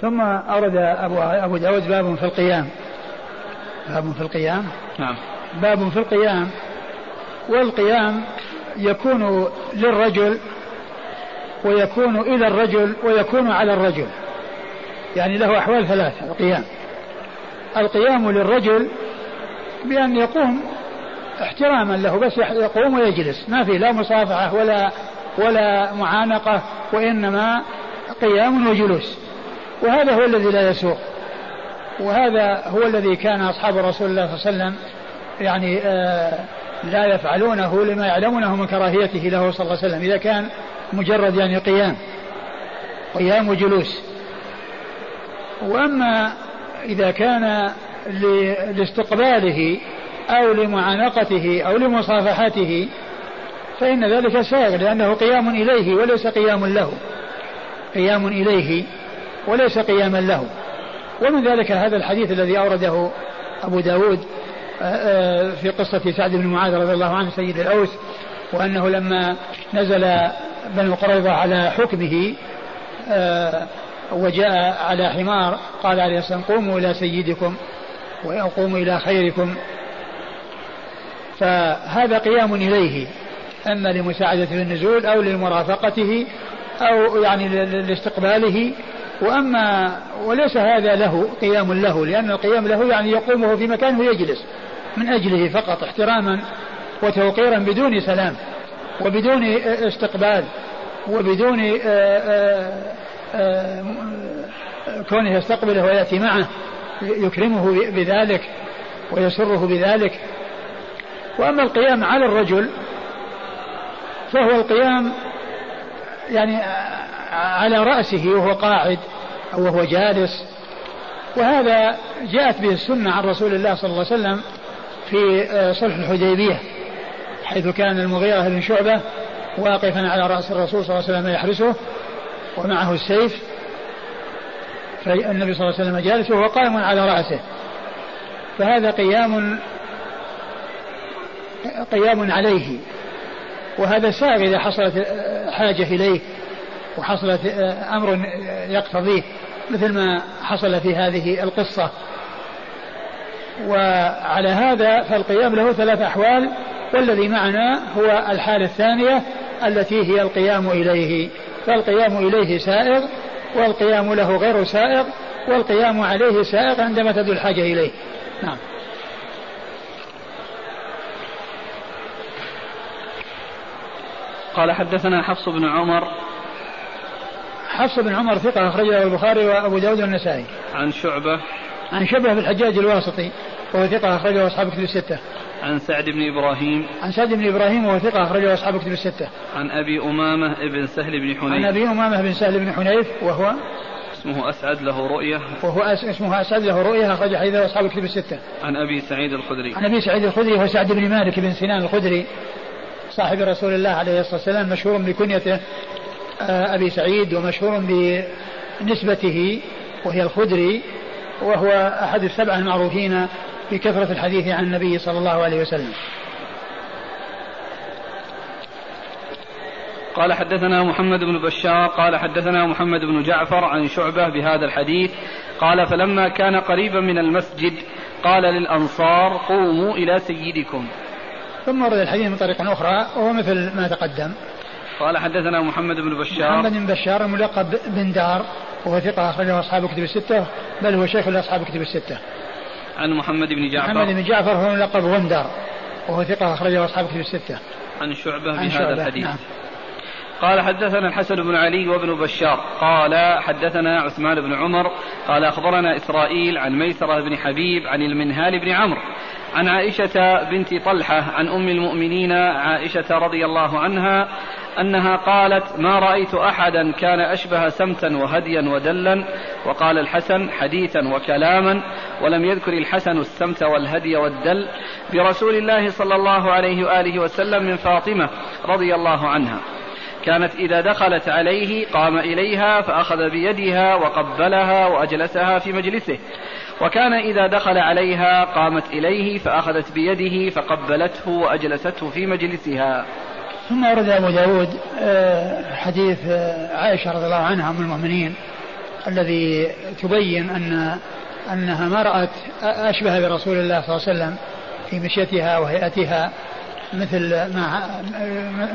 ثم أورد أبو, أبو داود باب في القيام. باب في القيام؟ نعم. باب في القيام. والقيام يكون للرجل ويكون إلى الرجل ويكون على الرجل. يعني له أحوال ثلاثة القيام. القيام للرجل بأن يقوم احتراما له بس يقوم ويجلس. ما في لا مصافحة ولا ولا معانقة وإنما قيام وجلوس. وهذا هو الذي لا يسوق وهذا هو الذي كان أصحاب رسول الله صلى الله عليه وسلم يعني آه لا يفعلونه لما يعلمونه من كراهيته له صلى الله عليه وسلم إذا كان مجرد يعني قيام قيام وجلوس. وأما إذا كان لاستقباله أو لمعانقته أو لمصافحته فإن ذلك سائغ لأنه قيام إليه وليس قيام له. قيام إليه وليس قياما له. ومن ذلك هذا الحديث الذي أورده أبو داود آه، آه، في قصة سعد بن معاذ رضي الله عنه سيد الأوس وأنه لما نزل بنو قريظة على حكمه آه، وجاء على حمار قال عليه والسلام قوموا إلى سيدكم وقوموا إلى خيركم. فهذا قيام إليه إما لمساعدته في النزول أو لمرافقته أو يعني لاستقباله وأما وليس هذا له قيام له لأن القيام له يعني يقومه في مكان ويجلس من أجله فقط احتراما وتوقيرا بدون سلام وبدون استقبال وبدون آه، آه، آه، كونه يستقبله ويأتي معه يكرمه بذلك ويسره بذلك. وأما القيام على الرجل فهو القيام يعني على رأسه وهو قاعد أو وهو جالس. وهذا جاءت به السنة عن رسول الله صلى الله عليه وسلم في صلح الحديبية حيث كان المغيرة بن شعبة واقفا على رأس الرسول صلى الله عليه وسلم يحرسه ومعه السيف. فالنبي صلى الله عليه وسلم جالس وهو قائم على رأسه. فهذا قيام قيام عليه. وهذا سائغ إذا حصلت حاجة إليه. وحصلت أمر يقتضيه مثل ما حصل في هذه القصة. وعلى هذا فالقيام له ثلاث أحوال والذي معنا هو الحالة الثانية التي هي القيام إليه. فالقيام إليه سائغ والقيام له غير سائغ والقيام عليه سائغ عندما تدل الحاجة إليه. نعم. قال حدثنا حفص بن عمر حفص بن عمر ثقة أخرجه البخاري وأبو داود والنسائي. عن شعبة. عن شبه بالحجاج الواسطي وهو ثقة أخرجه أصحاب كتب الستة. عن سعد بن إبراهيم. عن سعد بن إبراهيم وهو ثقة أخرجه أصحاب كتب الستة. عن أبي أمامة بن سهل بن حنيف. عن أبي أمامة بن سهل بن حنيف وهو اسمه أسعد له رؤية. وهو أس اسمه أسعد له رؤية أخرج حديثه أصحاب كتب الستة. عن أبي سعيد الخدري. عن أبي سعيد الخدري وهو سعد بن مالك بن سنان الخدري صاحب رسول الله عليه الصلاة والسلام مشهور بكنيته. أبي سعيد ومشهور بنسبته وهي الخدري وهو أحد السبعة المعروفين بكثرة الحديث عن النبي صلى الله عليه وسلم. قال حدثنا محمد بن بشار قال حدثنا محمد بن جعفر عن شعبة بهذا الحديث قال فلما كان قريبا من المسجد قال للأنصار قوموا إلى سيدكم. ثم ورد الحديث من طريق أخرى وهو مثل ما تقدم. قال حدثنا محمد بن بشار. محمد بن بشار الملقب بن دار وهو ثقة أخرجه أصحاب كتب الستة بل هو شيخ لأصحاب كتب الستة. عن محمد بن جعفر. محمد بن جعفر هو ملقب غندر وهو ثقة أخرجه أصحاب كتب الستة. عن شعبة بهذا الحديث. نعم. قال حدثنا الحسن بن علي وابن بشار. قال حدثنا عثمان بن عمر. قال أخبرنا إسرائيل عن ميسرة بن حبيب عن المنهال بن عمرو. عن عائشة بنت طلحة عن أم المؤمنين عائشة رضي الله عنها أنها قالت ما رأيت أحدا كان أشبه سمتا وهديا ودلا وقال الحسن حديثا وكلاما ولم يذكر الحسن السمت والهدي والدل برسول الله صلى الله عليه وآله وسلم من فاطمة رضي الله عنها. كانت إذا دخلت عليه قام إليها فأخذ بيدها وقبلها وأجلسها في مجلسه. وكان إذا دخل عليها قامت إليه فأخذت بيده فقبلته وأجلسته في مجلسها. ثم ورد أبو داود آه، حديث آه، عائشة رضي الله عنها أم المؤمنين الذي تبين أن أنها ما رأت أشبه برسول الله صلى الله عليه وسلم في مشيتها وهيئتها مثل مع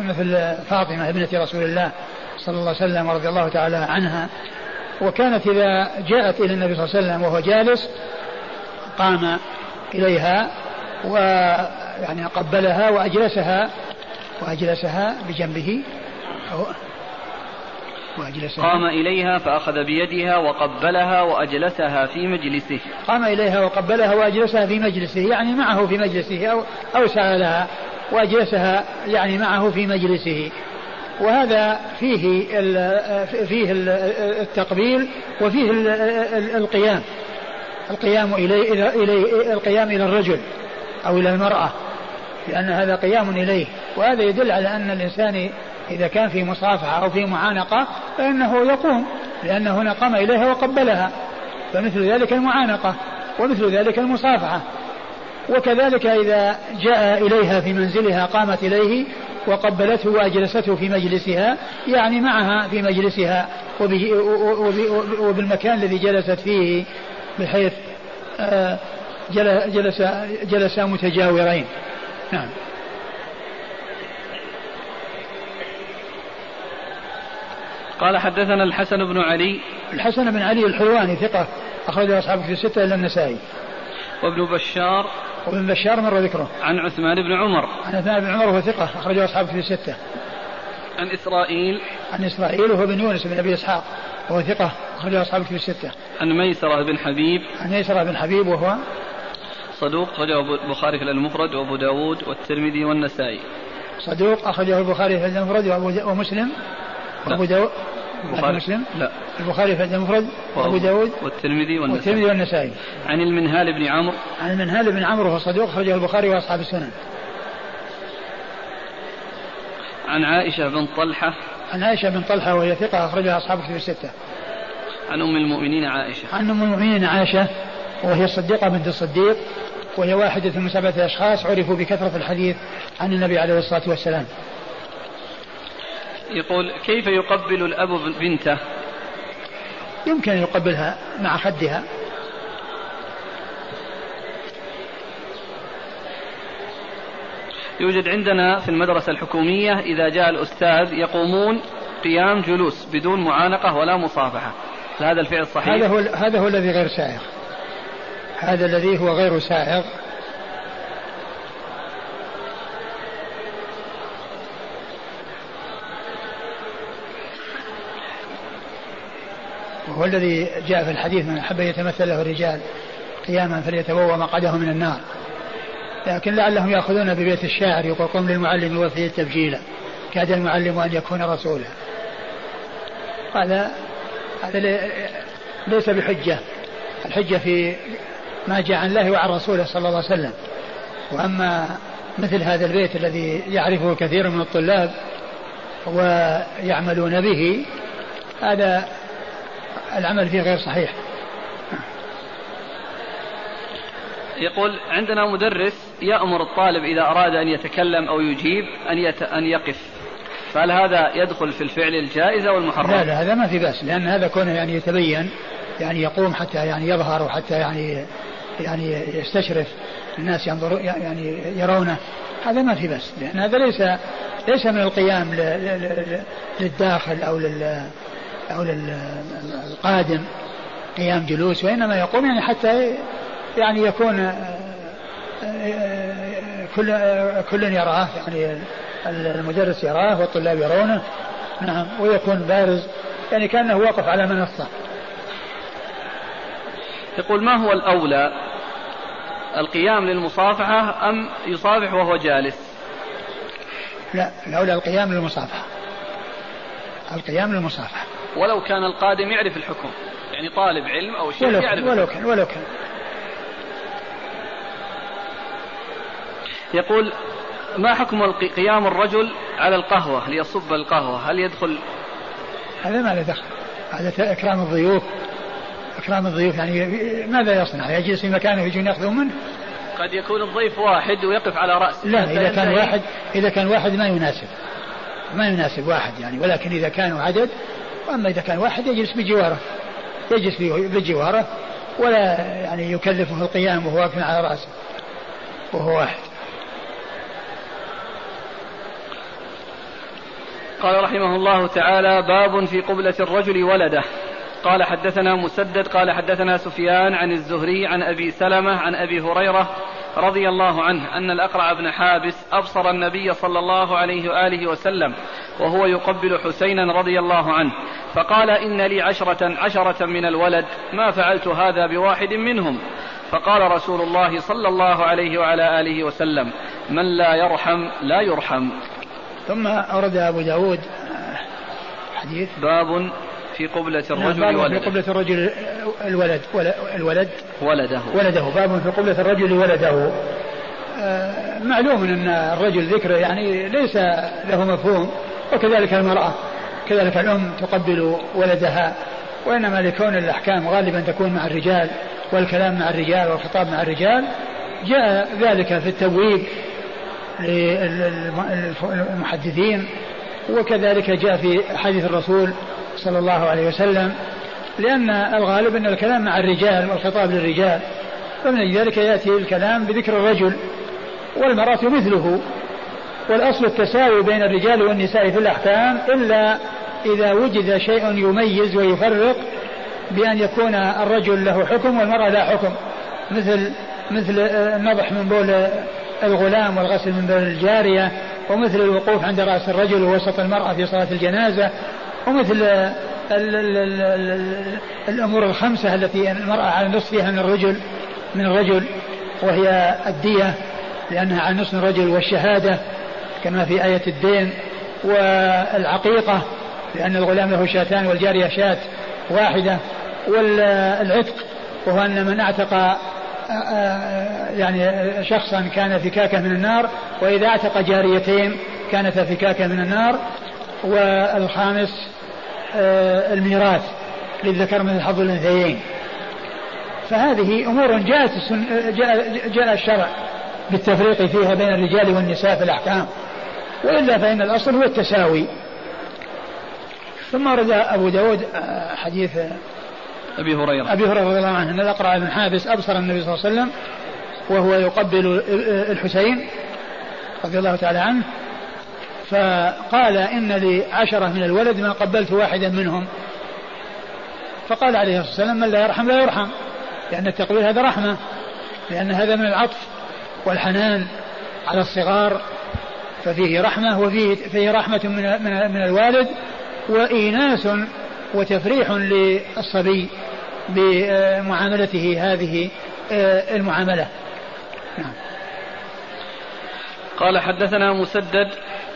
مثل فاطمة ابنة رسول الله صلى الله عليه وسلم ورضي الله تعالى عنها. وكانت إذا جاءت إلى النبي صلى الله عليه وسلم وهو جالس قام إليها ويعني قبلها وأجلسها وأجلسها بجنبه. وأجلسها. قام إليها فأخذ بيدها وقبلها وأجلسها في مجلسه. قام إليها وقبلها وأجلسها في مجلسه يعني معه في مجلسه أو أوسع لها وأجلسها يعني معه في مجلسه. وهذا فيه فيه التقبيل وفيه القيام. القيام إليه إلى القيام إلى الرجل أو إلى المرأة. لأن هذا قيام إليه وهذا يدل على أن الإنسان إذا كان في مصافحة أو في معانقة فإنه يقوم لأن هنا قام إليها وقبلها فمثل ذلك المعانقة ومثل ذلك المصافحة. وكذلك إذا جاء إليها في منزلها قامت إليه وقبلته وأجلسته في مجلسها يعني معها في مجلسها وبالمكان الذي جلست فيه بحيث آه، جلس جلس متجاورين. نعم قال حدثنا الحسن بن علي. الحسن بن علي الحلواني ثقة أخرجه أصحابه في الستة إلا النسائي. وابن بشار. وابن بشار مر ذكره. عن عثمان بن عمر. عن عثمان بن عمر وهو ثقة أخرجه أصحابه في الستة. عن إسرائيل. عن إسرائيل وهو بن يونس بن أبي إسحاق وهو ثقة أخرجه أصحابه في الستة. عن ميسرة بن حبيب. عن ميسرة بن حبيب وهو صدوق أخرجه البخاري في المفرد وأبو داود والترمذي والنسائي. صدوق أخرجه البخاري في المفرد ومسلم. وأبو داود البخاري مسلم. لا. البخاري في المفرد وأبو داود والترمذي والنسائي. والترمذي والنسائي. عن المنهال بن عمرو. عن المنهال بن عمرو وهو صدوق خرجه البخاري وأصحاب السنن. عن عائشة بن طلحة. عن عائشة بن طلحة وهي ثقة أخرجها أصحاب كتب الستة. عن أم المؤمنين عائشة. عن أم المؤمنين عائشة وهي الصديقة بنت الصديق. وهي واحدة من سبعة أشخاص عرفوا بكثرة الحديث عن النبي عليه الصلاة والسلام. يقول كيف يقبل الأب بنته؟ يمكن أن يقبلها مع خدها. يوجد عندنا في المدرسة الحكومية إذا جاء الأستاذ يقومون قيام جلوس بدون معانقة ولا مصافحة. هذا الفعل صحيح؟ هذا هو هذا هو الذي غير سائغ. هذا الذي هو غير سائغ. وهو الذي جاء في الحديث من أحب يتمثل له الرجال قياما فليتبوأ مقعده من النار. لكن لعلهم يأخذون ببيت الشاعر يقول قم للمعلم وفي تبجيلا كاد المعلم أن يكون رسولا. هذا هذا ليس بحجة. الحجة في ما جاء عن الله وعن رسوله صلى الله عليه وسلم. وأما مثل هذا البيت الذي يعرفه كثير من الطلاب ويعملون به هذا العمل فيه غير صحيح. يقول عندنا مدرس يأمر الطالب إذا أراد أن يتكلم أو يجيب أن يت... أن يقف. فهل هذا يدخل في الفعل الجائز أو المحرم؟ لا لا هذا ما في بأس لأن هذا كونه يعني يتبين يعني يقوم حتى يعني يظهر وحتى يعني يعني يستشرف الناس ينظروا يعني يرونه. هذا ما في بأس لأن هذا ليس ليس من القيام للداخل أو لل أو للقادم قيام جلوس وإنما يقوم يعني حتى يعني يكون كل كل يراه يعني المدرس يراه والطلاب يرونه. نعم ويكون بارز يعني كأنه واقف على منصة. يقول ما هو الأولى القيام للمصافحة أم يصافح وهو جالس؟ لا الاولى القيام للمصافحة. القيام للمصافحة. ولو كان القادم يعرف الحكم. يعني طالب علم أو شيء ولو يعرف ولو كان ولو كان. يقول ما حكم قيام الرجل على القهوة؟ ليصب القهوة. هل يدخل؟ هذا ما له دخل. هذا إكرام الضيوف. إكرام الضيوف يعني ماذا يصنع؟ يجلس في مكانه يجون يأخذون منه؟ قد يكون الضيف واحد ويقف على رأسه. لا إذا كان واحد إذا كان واحد ما يناسب. ما يناسب واحد يعني ولكن إذا كانوا عدد وأما إذا كان واحد يجلس بجواره. يجلس بجواره ولا يعني يكلفه القيام وهو واقف على رأسه. وهو واحد. قال رحمه الله تعالى باب في قبلة الرجل ولده. قال حدثنا مسدد قال حدثنا سفيان عن الزهري عن أبي سلمة عن أبي هريرة رضي الله عنه أن الأقرع بن حابس أبصر النبي صلى الله عليه وآله وسلم وهو يقبل حسينا رضي الله عنه فقال إن لي عشرة عشرة من الولد ما فعلت هذا بواحد منهم؟ فقال رسول الله صلى الله عليه وعلى آله وسلم من لا يرحم لا يرحم. ثم أورد أبو داود حديث. باب في قبلة نعم، الرجل ولده في قبلة الرجل الولد الولد ولده. ولده. باب في قبلة الرجل ولده. آه، معلوم أن الرجل ذكره يعني ليس له مفهوم وكذلك المرأة. كذلك الأم تقبل ولدها وإنما لكون الأحكام غالبا تكون مع الرجال والكلام مع الرجال والخطاب مع الرجال جاء ذلك في التبويب للمحدثين وكذلك جاء في حديث الرسول صلى الله عليه وسلم لأن الغالب أن الكلام مع الرجال والخطاب للرجال فمن ذلك يأتي الكلام بذكر الرجل والمرأة مثله والأصل التساوي بين الرجال والنساء في الأحكام إلا إذا وجد شيء يميز ويفرق بأن يكون الرجل له حكم والمرأة لا حكم. مثل مثل النضح من بول الغلام والغسل من بول الجارية ومثل الوقوف عند رأس الرجل ووسط المرأة في صلاة الجنازة ومثل ال ال ال ال الأمور الخمسة التي المرأة على نصفها من الرجل من الرجل وهي الدية لأنها على نصف الرجل والشهادة كما في آية الدين والعقيقة لأن الغلام له شاتان والجارية شاة واحدة والعتق وهو أن من أعتق يعني شخصا كان فكاكة من النار وإذا أعتق جاريتين كانتا فكاكة من النار. والخامس آه، الميراث للذكر من الحظ الأنثيين. فهذه أمور جاءت جاء, جاء الشرع بالتفريق فيها بين الرجال والنساء في الأحكام. وإلا فإن الأصل هو التساوي. ثم ورد أبو داود آه، حديث أبي هريرة. أبي هريرة رضي الله عنه أن الأقرع بن حابس أبصر النبي صلى الله عليه وسلم وهو يقبل الحسين رضي الله تعالى عنه فقال إن لي عشرة من الولد ما قبلت واحدا منهم فقال عليه الصلاة والسلام من لا يرحم لا يرحم لأن التقبيل هذا رحمة لأن هذا من العطف والحنان على الصغار ففيه رحمة وفيه فيه رحمة من من, الوالد وإيناس وتفريح للصبي بمعاملته هذه آه، المعاملة نعم. قال حدثنا مسدد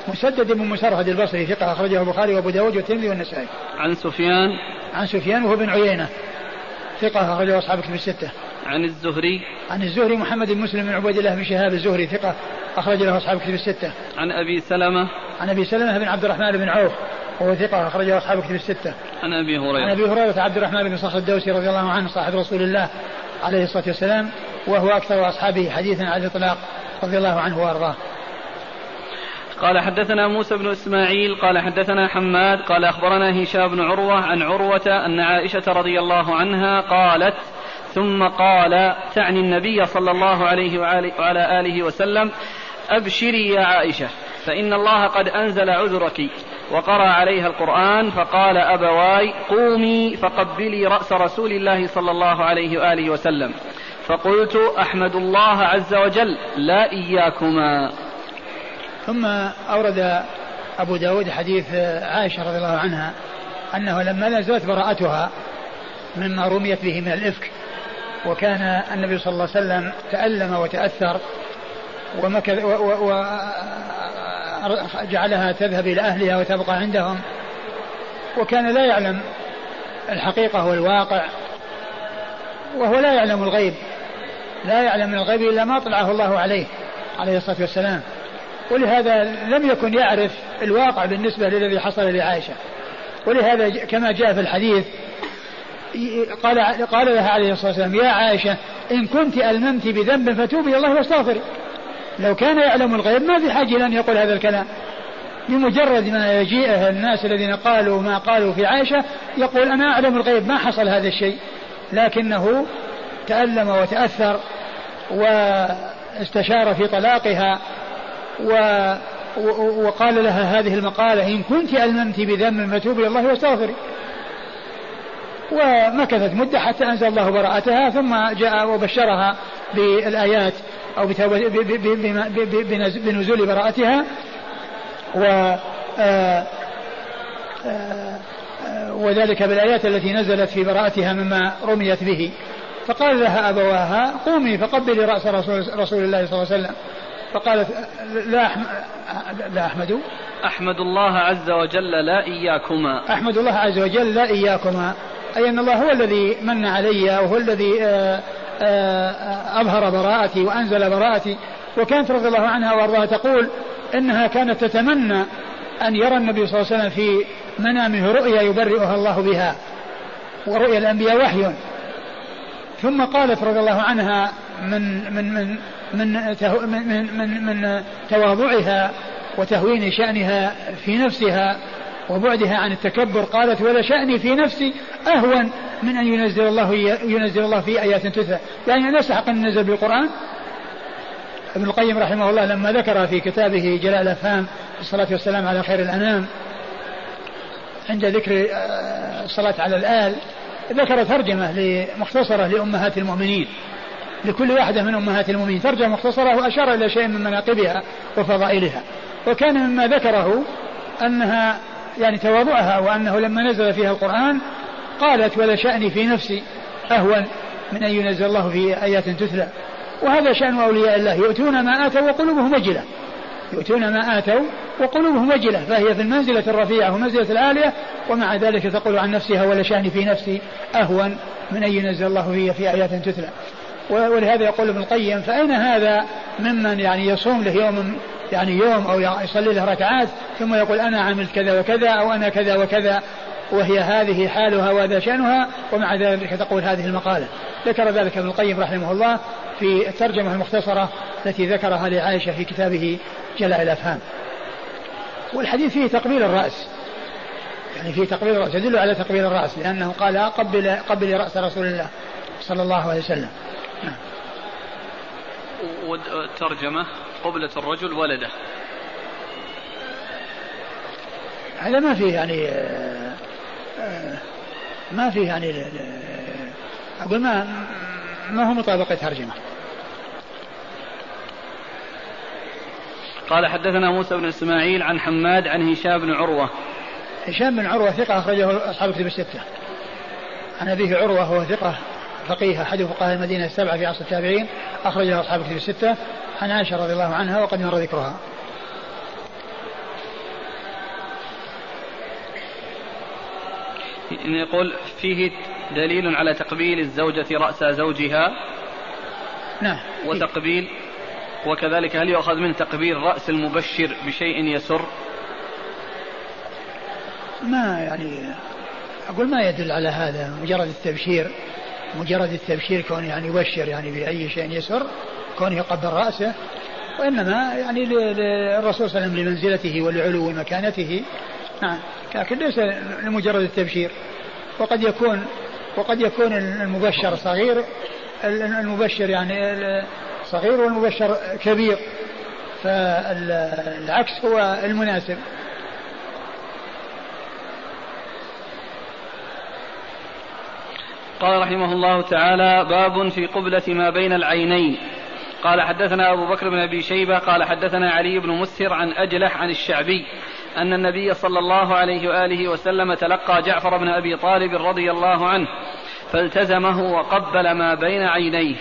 مسدد بن مسرهد البصري ثقة أخرجه البخاري وأبو داود والترمذي والنسائي. عن سفيان عن سفيان وهو بن عيينة ثقة أخرجه أصحاب كتب الستة. عن الزهري عن الزهري محمد بن مسلم بن عبيد الله بن شهاب الزهري ثقة أخرج له أصحاب كتب الستة. عن أبي سلمة عن أبي سلمة بن عبد الرحمن بن عوف وهو ثقة أخرجه أصحاب كتب الستة. عن أبي هريرة. عن أبي هريرة عبد الرحمن بن صخر الدوسي رضي الله عنه صاحب رسول الله عليه الصلاة والسلام وهو أكثر أصحابه حديثا على الإطلاق رضي الله عنه وأرضاه. قال حدثنا موسى بن إسماعيل قال حدثنا حماد قال أخبرنا هشام بن عروة عن عروة أن عائشة رضي الله عنها قالت ثم قال تعني النبي صلى الله عليه وعلى آله وسلم أبشري يا عائشة فإن الله قد أنزل عذرك وقرأ عليها القرآن فقال أبواي قومي فقبلي رأس رسول الله صلى الله عليه وآله وسلم فقلت أحمد الله عز وجل لا إياكما ثم أورد أبو داود حديث عائشة رضي الله عنها أنه لما نزلت براءتها مما رميت به من الإفك وكان النبي صلى الله عليه وسلم تألم وتأثر ومكث وجعلها تذهب إلى أهلها وتبقى عندهم وكان لا يعلم الحقيقة والواقع وهو لا يعلم الغيب لا يعلم الغيب إلا ما طلعه الله عليه عليه الصلاة والسلام. ولهذا لم يكن يعرف الواقع بالنسبة للذي حصل لعائشة. ولهذا كما جاء في الحديث قال قال لها عليه الصلاة والسلام يا عائشة إن كنت ألممت بذنب فتوبي الله واستغفري. لو كان يعلم الغيب ما في حاجة أن يقول هذا الكلام. بمجرد ما يجيئه الناس الذين قالوا ما قالوا في عائشة يقول أنا أعلم الغيب ما حصل هذا الشيء. لكنه تألم وتأثر واستشار في طلاقها. و وقال لها هذه المقالة إن كنت ألممت بذنب فتوبي إلى الله واستغفري. ومكثت مدة حتى أنزل الله براءتها ثم جاء وبشرها بالآيات أو بنزول براءتها. و آه، آه، وذلك بالآيات التي نزلت في براءتها مما رميت به. فقال لها أبواها قومي فقبلي رأس رسول, رسول الله صلى الله عليه وسلم. فقالت لا أحمد لا أحمد. أحمد الله عز وجل لا إياكما. أحمد الله عز وجل لا إياكما. أي أن الله هو الذي من علي وهو الذي آه، آه، أظهر براءتي وأنزل براءتي. وكانت رضي الله عنها وأرضاها تقول إنها كانت تتمنى أن يرى النبي صلى الله عليه وسلم في منامه رؤيا يبرئها الله بها. ورؤيا الأنبياء وحي. ثم قالت رضي الله عنها من من من من من, من, من تواضعها وتهوين شأنها في نفسها وبعدها عن التكبر قالت ولا شأني في نفسي أهون من أن ينزل الله ينزل الله في آيات تتلى. يعني أن يستحق أن ينزل بالقرآن؟ ابن القيم رحمه الله لما ذكر في كتابه جلاء الأفهام الصلاة والسلام على خير الأنام عند ذكر آه، الصلاة على الآل ذكر ترجمة مختصرة لأمهات المؤمنين. لكل واحدة من أمهات المؤمنين. ترجمة مختصرة وأشار إلى شيء من مناقبها وفضائلها. وكان مما ذكره أنها يعني تواضعها وأنه لما نزل فيها القرآن قالت ولا شأني في نفسي أهون من أن ينزل الله في آيات تتلى وهذا شأن أولياء الله. يؤتون ما آتوا وقلوبهم وجلة. يؤتون ما آتوا وقلوبهم وجلة. فهي في المنزلة الرفيعة ومنزلة العالية. ومع ذلك تقول عن نفسها ولا شأني في نفسي أهون من أن ينزل الله فيها في آيات تتلى ولهذا يقول ابن القيم فأين هذا ممن يعني يصوم له يوم يعني يوم أو يصلي له ركعات ثم يقول أنا عملت كذا وكذا أو أنا كذا وكذا وهي هذه حالها وهذا شأنها ومع ذلك تقول هذه المقالة. ذكر ذلك ابن القيم رحمه الله في الترجمة المختصرة التي ذكرها لعائشة في كتابه جلاء الأفهام. والحديث فيه تقبيل الرأس. يعني فيه تقبيل الرأس يدل على تقبيل الرأس لأنه قال قبل قبل رأس رسول الله صلى الله عليه وسلم. والترجمة قبلة الرجل ولده. هذا ما فيه يعني ما فيه يعني أقول ما ما هو مطابقة ترجمة. قال حدثنا موسى بن إسماعيل عن حماد عن هشام بن عروة. هشام بن عروة ثقة أخرجه أصحاب الكتب الستة. عن أبيه عروة هو ثقة فقيه أحد فقهاء المدينة السبعة في عصر التابعين أخرجه أصحاب الكتب الستة. عن عائشة رضي الله عنها وقد مر ذكرها. يقول فيه دليل على تقبيل الزوجة رأس زوجها. نعم وتقبيل وكذلك هل يؤخذ من تقبيل رأس المبشر بشيء يسر؟ ما يعني أقول ما يدل على هذا مجرد التبشير. مجرد التبشير كون يعني يبشر يعني بأي شيء يسر كونه يقبل رأسه وإنما يعني الرسول صلى الله عليه وسلم لمنزلته ولعلو مكانته. نعم. لكن ليس لمجرد التبشير. وقد يكون وقد يكون المبشر صغير المبشر يعني صغير والمبشر كبير. فالعكس هو المناسب. قال رحمه الله تعالى باب في قبلة ما بين العينين. قال حدثنا أبو بكر بن أبي شيبة قال حدثنا علي بن مسهر عن أجلح عن الشعبي أن النبي صلى الله عليه وآله وسلم تلقى جعفر بن أبي طالب رضي الله عنه فالتزمه وقبل ما بين عينيه.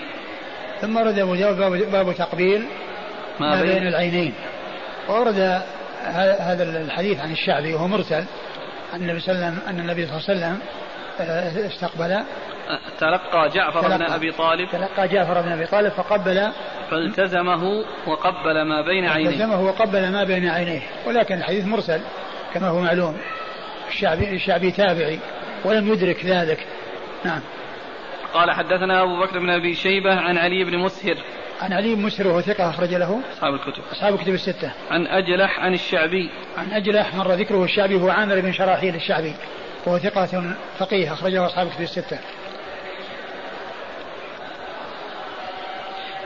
ثم ورد أبو داود باب تقبيل ما, ما بين, بين العينين. وورد هذا الحديث عن الشعبي وهو مرسل عن النبي صلى الله عليه وسلم أن النبي صلى الله عليه وسلم استقبل. تلقى جعفر تلقى. بن أبي طالب. تلقى جعفر بن أبي طالب فقبل. فالتزمه وقبل ما بين عينيه. التزمه وقبل ما بين عينيه. ولكن الحديث مرسل كما هو معلوم. الشعبي الشعبي تابعي ولم يدرك ذلك. نعم. قال حدثنا أبو بكر بن أبي شيبة عن علي بن مسهر. عن علي مسر وهو ثقة أخرج له. أصحاب الكتب. أصحاب الكتب الستة. عن أجلح عن الشعبي. عن أجلح مر ذكره الشعبي هو عامر بن شراحيل الشعبي. وهو ثقة فقيه أخرجه أصحاب الكتب الستة.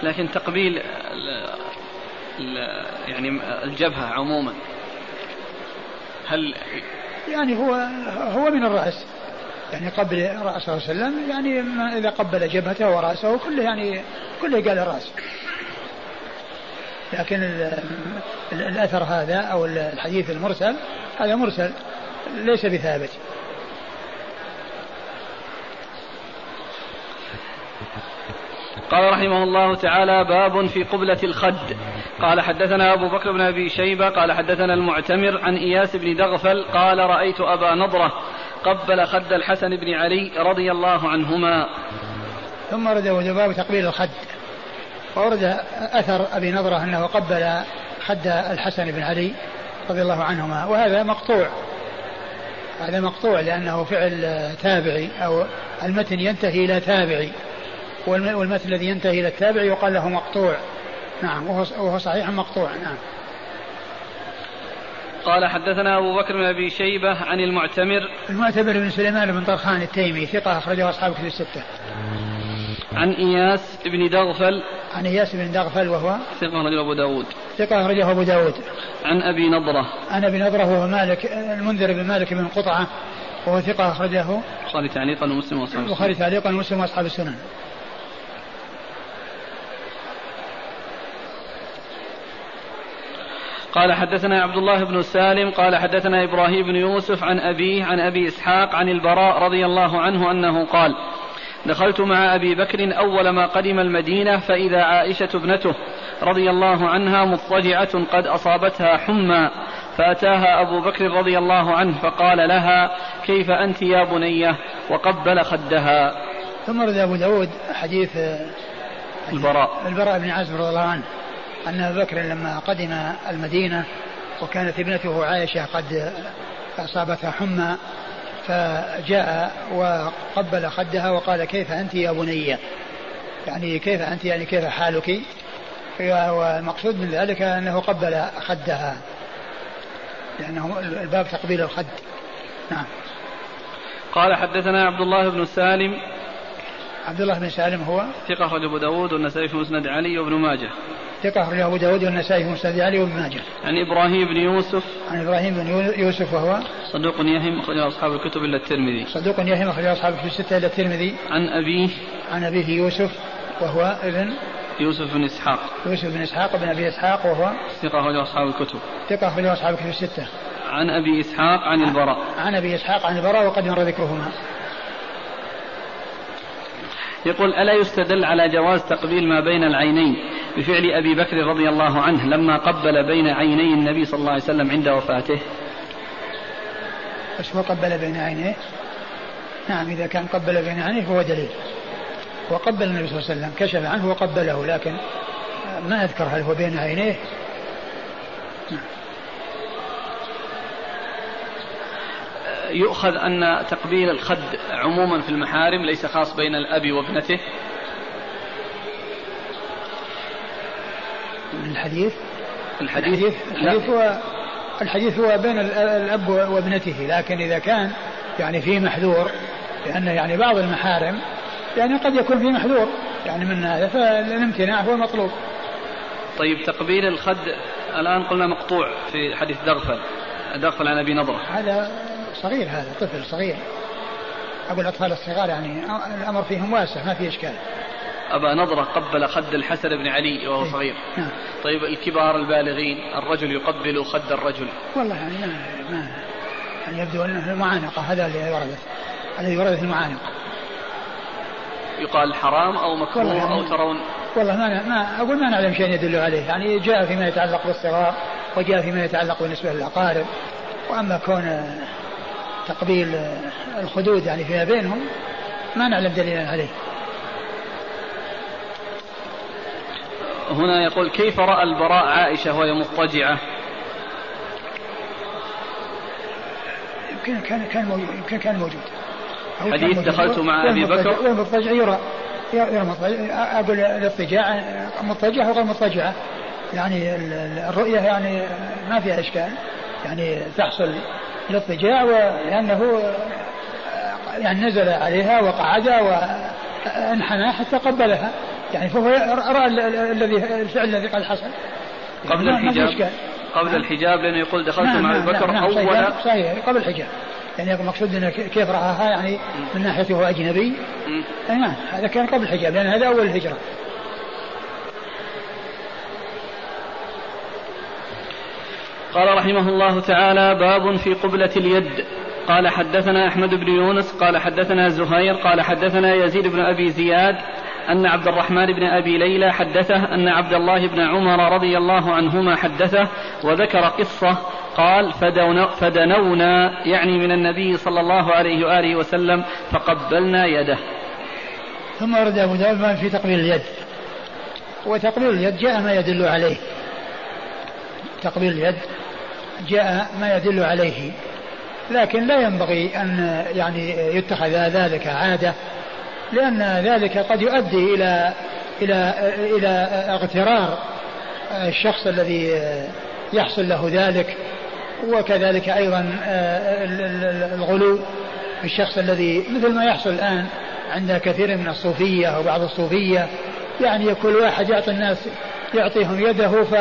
لكن تقبيل ال ال يعني الجبهة عموما هل يعني هو هو من الرأس. يعني قبل رأسه صلى الله عليه وسلم يعني إذا قبل جبهته ورأسه كله يعني كله قال الرأس. لكن الأثر هذا أو الحديث المرسل هذا مرسل ليس بثابت. قال رحمه الله تعالى باب في قبلة الخد. قال حدثنا أبو بكر بن أبي شيبة قال حدثنا المعتمر عن إياس بن دغفل قال رأيت أبا نضرة قبل خد الحسن بن علي رضي الله عنهما. ثم ورد باب تقبيل الخد. وورد أثر أبي نضرة أنه قبل خد الحسن بن علي رضي الله عنهما وهذا مقطوع. هذا مقطوع لأنه فعل تابعي أو المتن ينتهي إلى تابعي. والمثل الذي ينتهي إلى التابع يقال له مقطوع. نعم وهو صحيح مقطوع نعم. قال حدثنا أبو بكر بن أبي شيبة عن المعتمر. المعتمر بن سليمان بن طرخان التيمي ثقة أخرجه أصحاب كتب الستة. عن إياس بن دغفل. عن إياس بن دغفل وهو؟ ثقة أخرجه أبو داود. ثقة أخرجه أبو داود. عن أبي نضرة. عن أبي نضرة وهو مالك المنذر بن مالك بن قطعة وهو ثقة أخرجه البخاري تعليقا ومسلم وأصحاب السنن. البخاري تعليقا ومسلم وأصحاب السنن. قال حدثنا عبد الله بن سالم قال حدثنا إبراهيم بن يوسف عن أبيه عن أبي إسحاق عن البراء رضي الله عنه أنه قال دخلت مع أبي بكر أول ما قدم المدينة فإذا عائشة ابنته رضي الله عنها مضطجعة قد أصابتها حمى فأتاها أبو بكر رضي الله عنه فقال لها كيف أنت يا بنيه وقبل خدها. ثم رد أبو داود حديث البراء. البراء بن عازب رضي الله عنه. أن أبا بكر لما قدم المدينة وكانت ابنته عائشة قد أصابتها حمى فجاء وقبل خدها وقال كيف أنت يا بني؟ يعني كيف أنت؟ يعني كيف حالك؟ والمقصود من ذلك أنه قبل خدها لأنه الباب تقبيل الخد. نعم. قال حدثنا عبد الله بن سالم عبد الله بن سالم هو؟ ثقة أخرج أبو داود والنسائي في مسند علي وابن ماجه. ثقة أخرج أبو داود والنسائي في مسند علي وابن ماجه. عن إبراهيم بن يوسف. عن إبراهيم بن يوسف وهو؟ صدوق يهم أخرج أصحاب الكتب إلا الترمذي. صدوق يهم أخرج أصحاب الكتب الستة إلا الترمذي. عن أبيه. عن أبيه يوسف وهو ابن؟ يوسف بن إسحاق. يوسف بن إسحاق بن أبي إسحاق وهو؟ ثقة أخرج أصحاب الكتب. ثقة أخرج أصحاب الكتب الستة. عن أبي إسحاق عن البراء. عن أبي إسحاق عن البراء وقد مر ذكرهما. يقول ألا يستدل على جواز تقبيل ما بين العينين؟ بفعل أبي بكر رضي الله عنه لما قبل بين عيني النبي صلى الله عليه وسلم عند وفاته. بس قبل بين عينيه. نعم إذا كان قبل بين عينيه فهو دليل. وقبل النبي صلى الله عليه وسلم كشف عنه وقبله لكن ما أذكر هل هو بين عينيه يؤخذ أن تقبيل الخد عموما في المحارم ليس خاص بين الأب وابنته. الحديث؟ الحديث؟ الحديث؟ هو الحديث هو بين الأب وابنته لكن إذا كان يعني في محذور لأن يعني بعض المحارم يعني قد يكون في محذور يعني من هذا فالامتناع هو المطلوب. طيب تقبيل الخد الآن قلنا مقطوع في حديث دغفل. دغفل عن أبي نضرة. هذا صغير هذا طفل صغير. أقول الأطفال الصغار يعني الأمر فيهم واسع ما في إشكال. أبا نضرة قبل خد الحسن بن علي وهو إيه. صغير. نعم. طيب الكبار البالغين الرجل يقبل خد الرجل. والله يعني ما, ما يعني يبدو أنه المعانقة هذا اللي وردت الذي وردت المعانقة. يقال حرام أو مكروه يعني أو ترون. والله ما ما أقول ما نعلم شيء يدل عليه. يعني جاء فيما يتعلق بالصغار وجاء فيما يتعلق بالنسبة للأقارب. وأما كون تقبيل الخدود يعني فيما بينهم ما نعلم دليلا عليه. هنا يقول كيف رأى البراء عائشة وهي مضطجعة؟ يمكن كان كان موجود يمكن كان موجود. حديث دخلت مع أبي بكر؟ والمضطجع يرى أقول الاضطجاع مضطجع وغير مضطجعة يعني الرؤية يعني ما فيها إشكال. يعني تحصل الاضطجاع ولأنه يعني نزل عليها وقعد وانحنى حتى قبلها. يعني فهو رأى الذي الفعل الذي قد حصل. قبل الحجاب. قبل نعم. الحجاب لأنه يقول دخلت نعم مع أبي نعم، بكر نعم أول صحيح, صحيح قبل الحجاب. يعني المقصود إنه كيف رآها يعني من ناحية هو أجنبي. أي نعم هذا كان قبل الحجاب لأن هذا أول الهجرة. قال رحمه الله تعالى باب في قبلة اليد. قال حدثنا أحمد بن يونس قال حدثنا زهير قال حدثنا يزيد بن أبي زياد أن عبد الرحمن بن أبي ليلى حدثه أن عبد الله بن عمر رضي الله عنهما حدثه وذكر قصة. قال فدنونا يعني من النبي صلى الله عليه وآله وسلم فقبلنا يده. ثم ورد أبو داود في تقبيل اليد. وتقبيل اليد جاء ما يدل عليه. تقبيل اليد جاء ما يدل عليه. لكن لا ينبغي أن يعني يتخذ ذلك عادة لأن ذلك قد يؤدي إلى إلى إلى اغترار الشخص الذي يحصل له ذلك وكذلك أيضا الغلو في الشخص الذي مثل ما يحصل الآن عند كثير من الصوفية أو بعض الصوفية يعني كل واحد يعطي الناس يعطيهم يده ف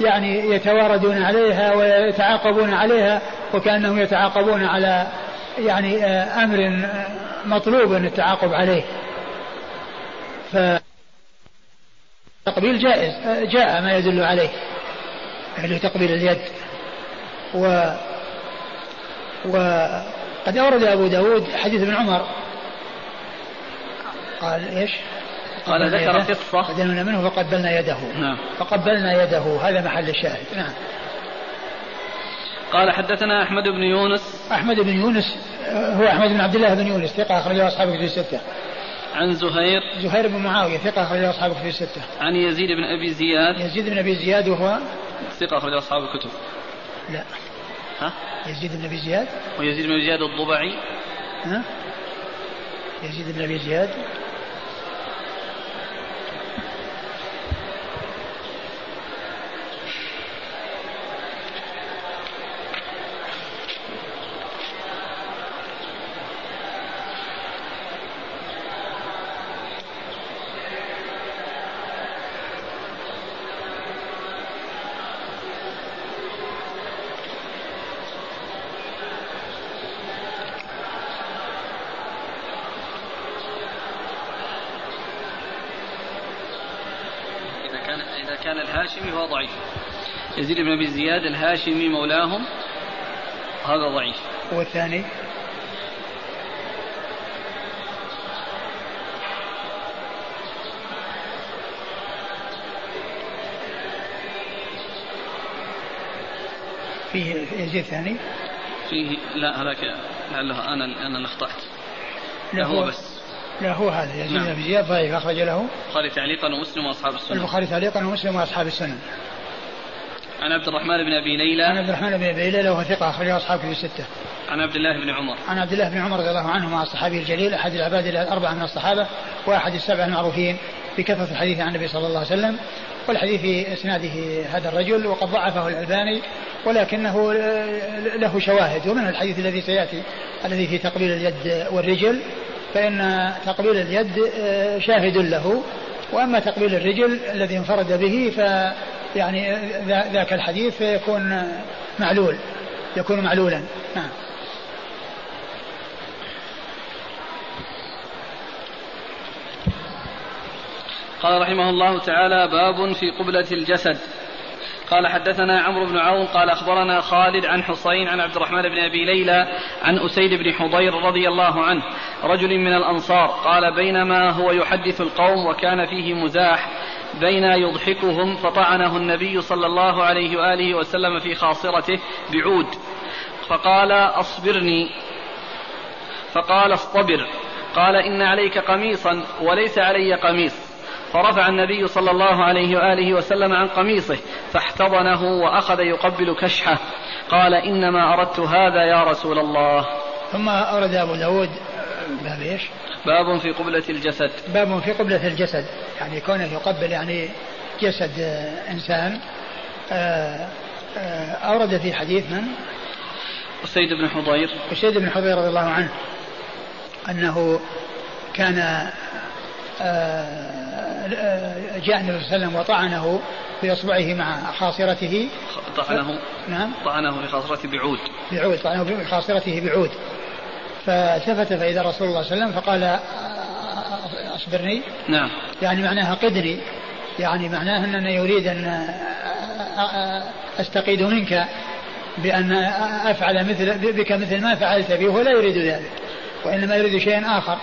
يعني يتواردون عليها ويتعاقبون عليها وكأنهم يتعاقبون على يعني أمر مطلوب التعاقب عليه. ف تقبيل جائز جاء ما يدل عليه يعني تقبيل اليد. و وقد أورد أبو داود حديث ابن عمر. قال إيش؟ قال ذكر قصة فدلنا منه فقبلنا يده. نعم. فقبلنا يده. هذا محل الشاهد. نعم. قال حدثنا أحمد بن يونس. أحمد بن يونس هو أحمد بن عبد الله بن يونس ثقة أخرجه أصحاب كتب الستة. عن زهير. زهير بن معاوية ثقة أخرجه أصحاب كتب الستة. عن يزيد بن أبي زياد. يزيد بن أبي زياد وهو؟ ثقة أخرجه أصحاب الكتب. لا. ها؟ يزيد بن أبي زياد؟ ويزيد بن أبي زياد الضبعي. ها؟ يزيد بن أبي زياد؟ يزيد بن أبي زياد الهاشمي مولاهم. هذا ضعيف. والثاني فيه يزيد ثاني فيه لا هذاك لعله أنا أنا اللي أخطأت. لا هو بس. لا هو هذا. يزيد نعم. بن زياد ضعيف أخرج له. البخاري تعليقا ومسلم وأصحاب السنن البخاري تعليقا ومسلم وأصحاب السنن عن عبد الرحمن بن أبي ليلى. عن عبد الرحمن بن أبي ليلى وهو ثقة أخرجه أصحاب في الستة. عن عبد الله بن عمر. عن عبد الله بن عمر رضي الله عنه مع الصحابي الجليل أحد العباد الاربعه من الصحابة وأحد السبعة المعروفين بكثرة الحديث عن النبي صلى الله عليه وسلم والحديث في إسناده هذا الرجل وقد ضعفه الألباني ولكنه له شواهد. ومن الحديث الذي سيأتي الذي في تقبيل اليد والرجل فإن تقبيل اليد شاهد له. وأما تقبيل الرجل الذي انفرد به ف يعني ذاك الحديث فيكون معلول يكون معلولا. نعم. قال رحمه الله تعالى باب في قبلة الجسد. قال حدثنا عمرو بن عون قال أخبرنا خالد عن حسين عن عبد الرحمن بن أبي ليلى عن أسيد بن حضير رضي الله عنه رجل من الأنصار. قال بينما هو يحدث القوم وكان فيه مزاح بين يضحكهم فطعنه النبي صلى الله عليه وآله وسلم في خاصرته بعود. فقال أصبرني. فقال اصطبر. قال إن عليك قميصا وليس علي قميص. فرفع النبي صلى الله عليه وآله وسلم عن قميصه فاحتضنه وأخذ يقبل كشحه. قال إنما أردت هذا يا رسول الله. ثم أورد أبو داود باب إيش؟ باب في قبلة الجسد. باب في قبلة الجسد. يعني كونه يقبل يعني جسد إنسان. آه، آه، أورد في حديث من؟ أسيد بن حضير. أسيد بن حضير رضي الله عنه أنه كان آه، جاء النبي صلى الله عليه وسلم وطعنه بإصبعه مع خاصرته. طعنه. نعم. طعنه بخاصرته بعود. بعود طعنه بخاصرته بعود. فالتفت فإذا رسول الله صلى الله عليه وسلم فقال أصبرني. نعم. يعني معناها قدني يعني معناه أنه يريد أن أستقيد منك بأن أفعل مثل بك مثل ما فعلت به ولا يريد ذلك وإنما يريد شيئا آخر.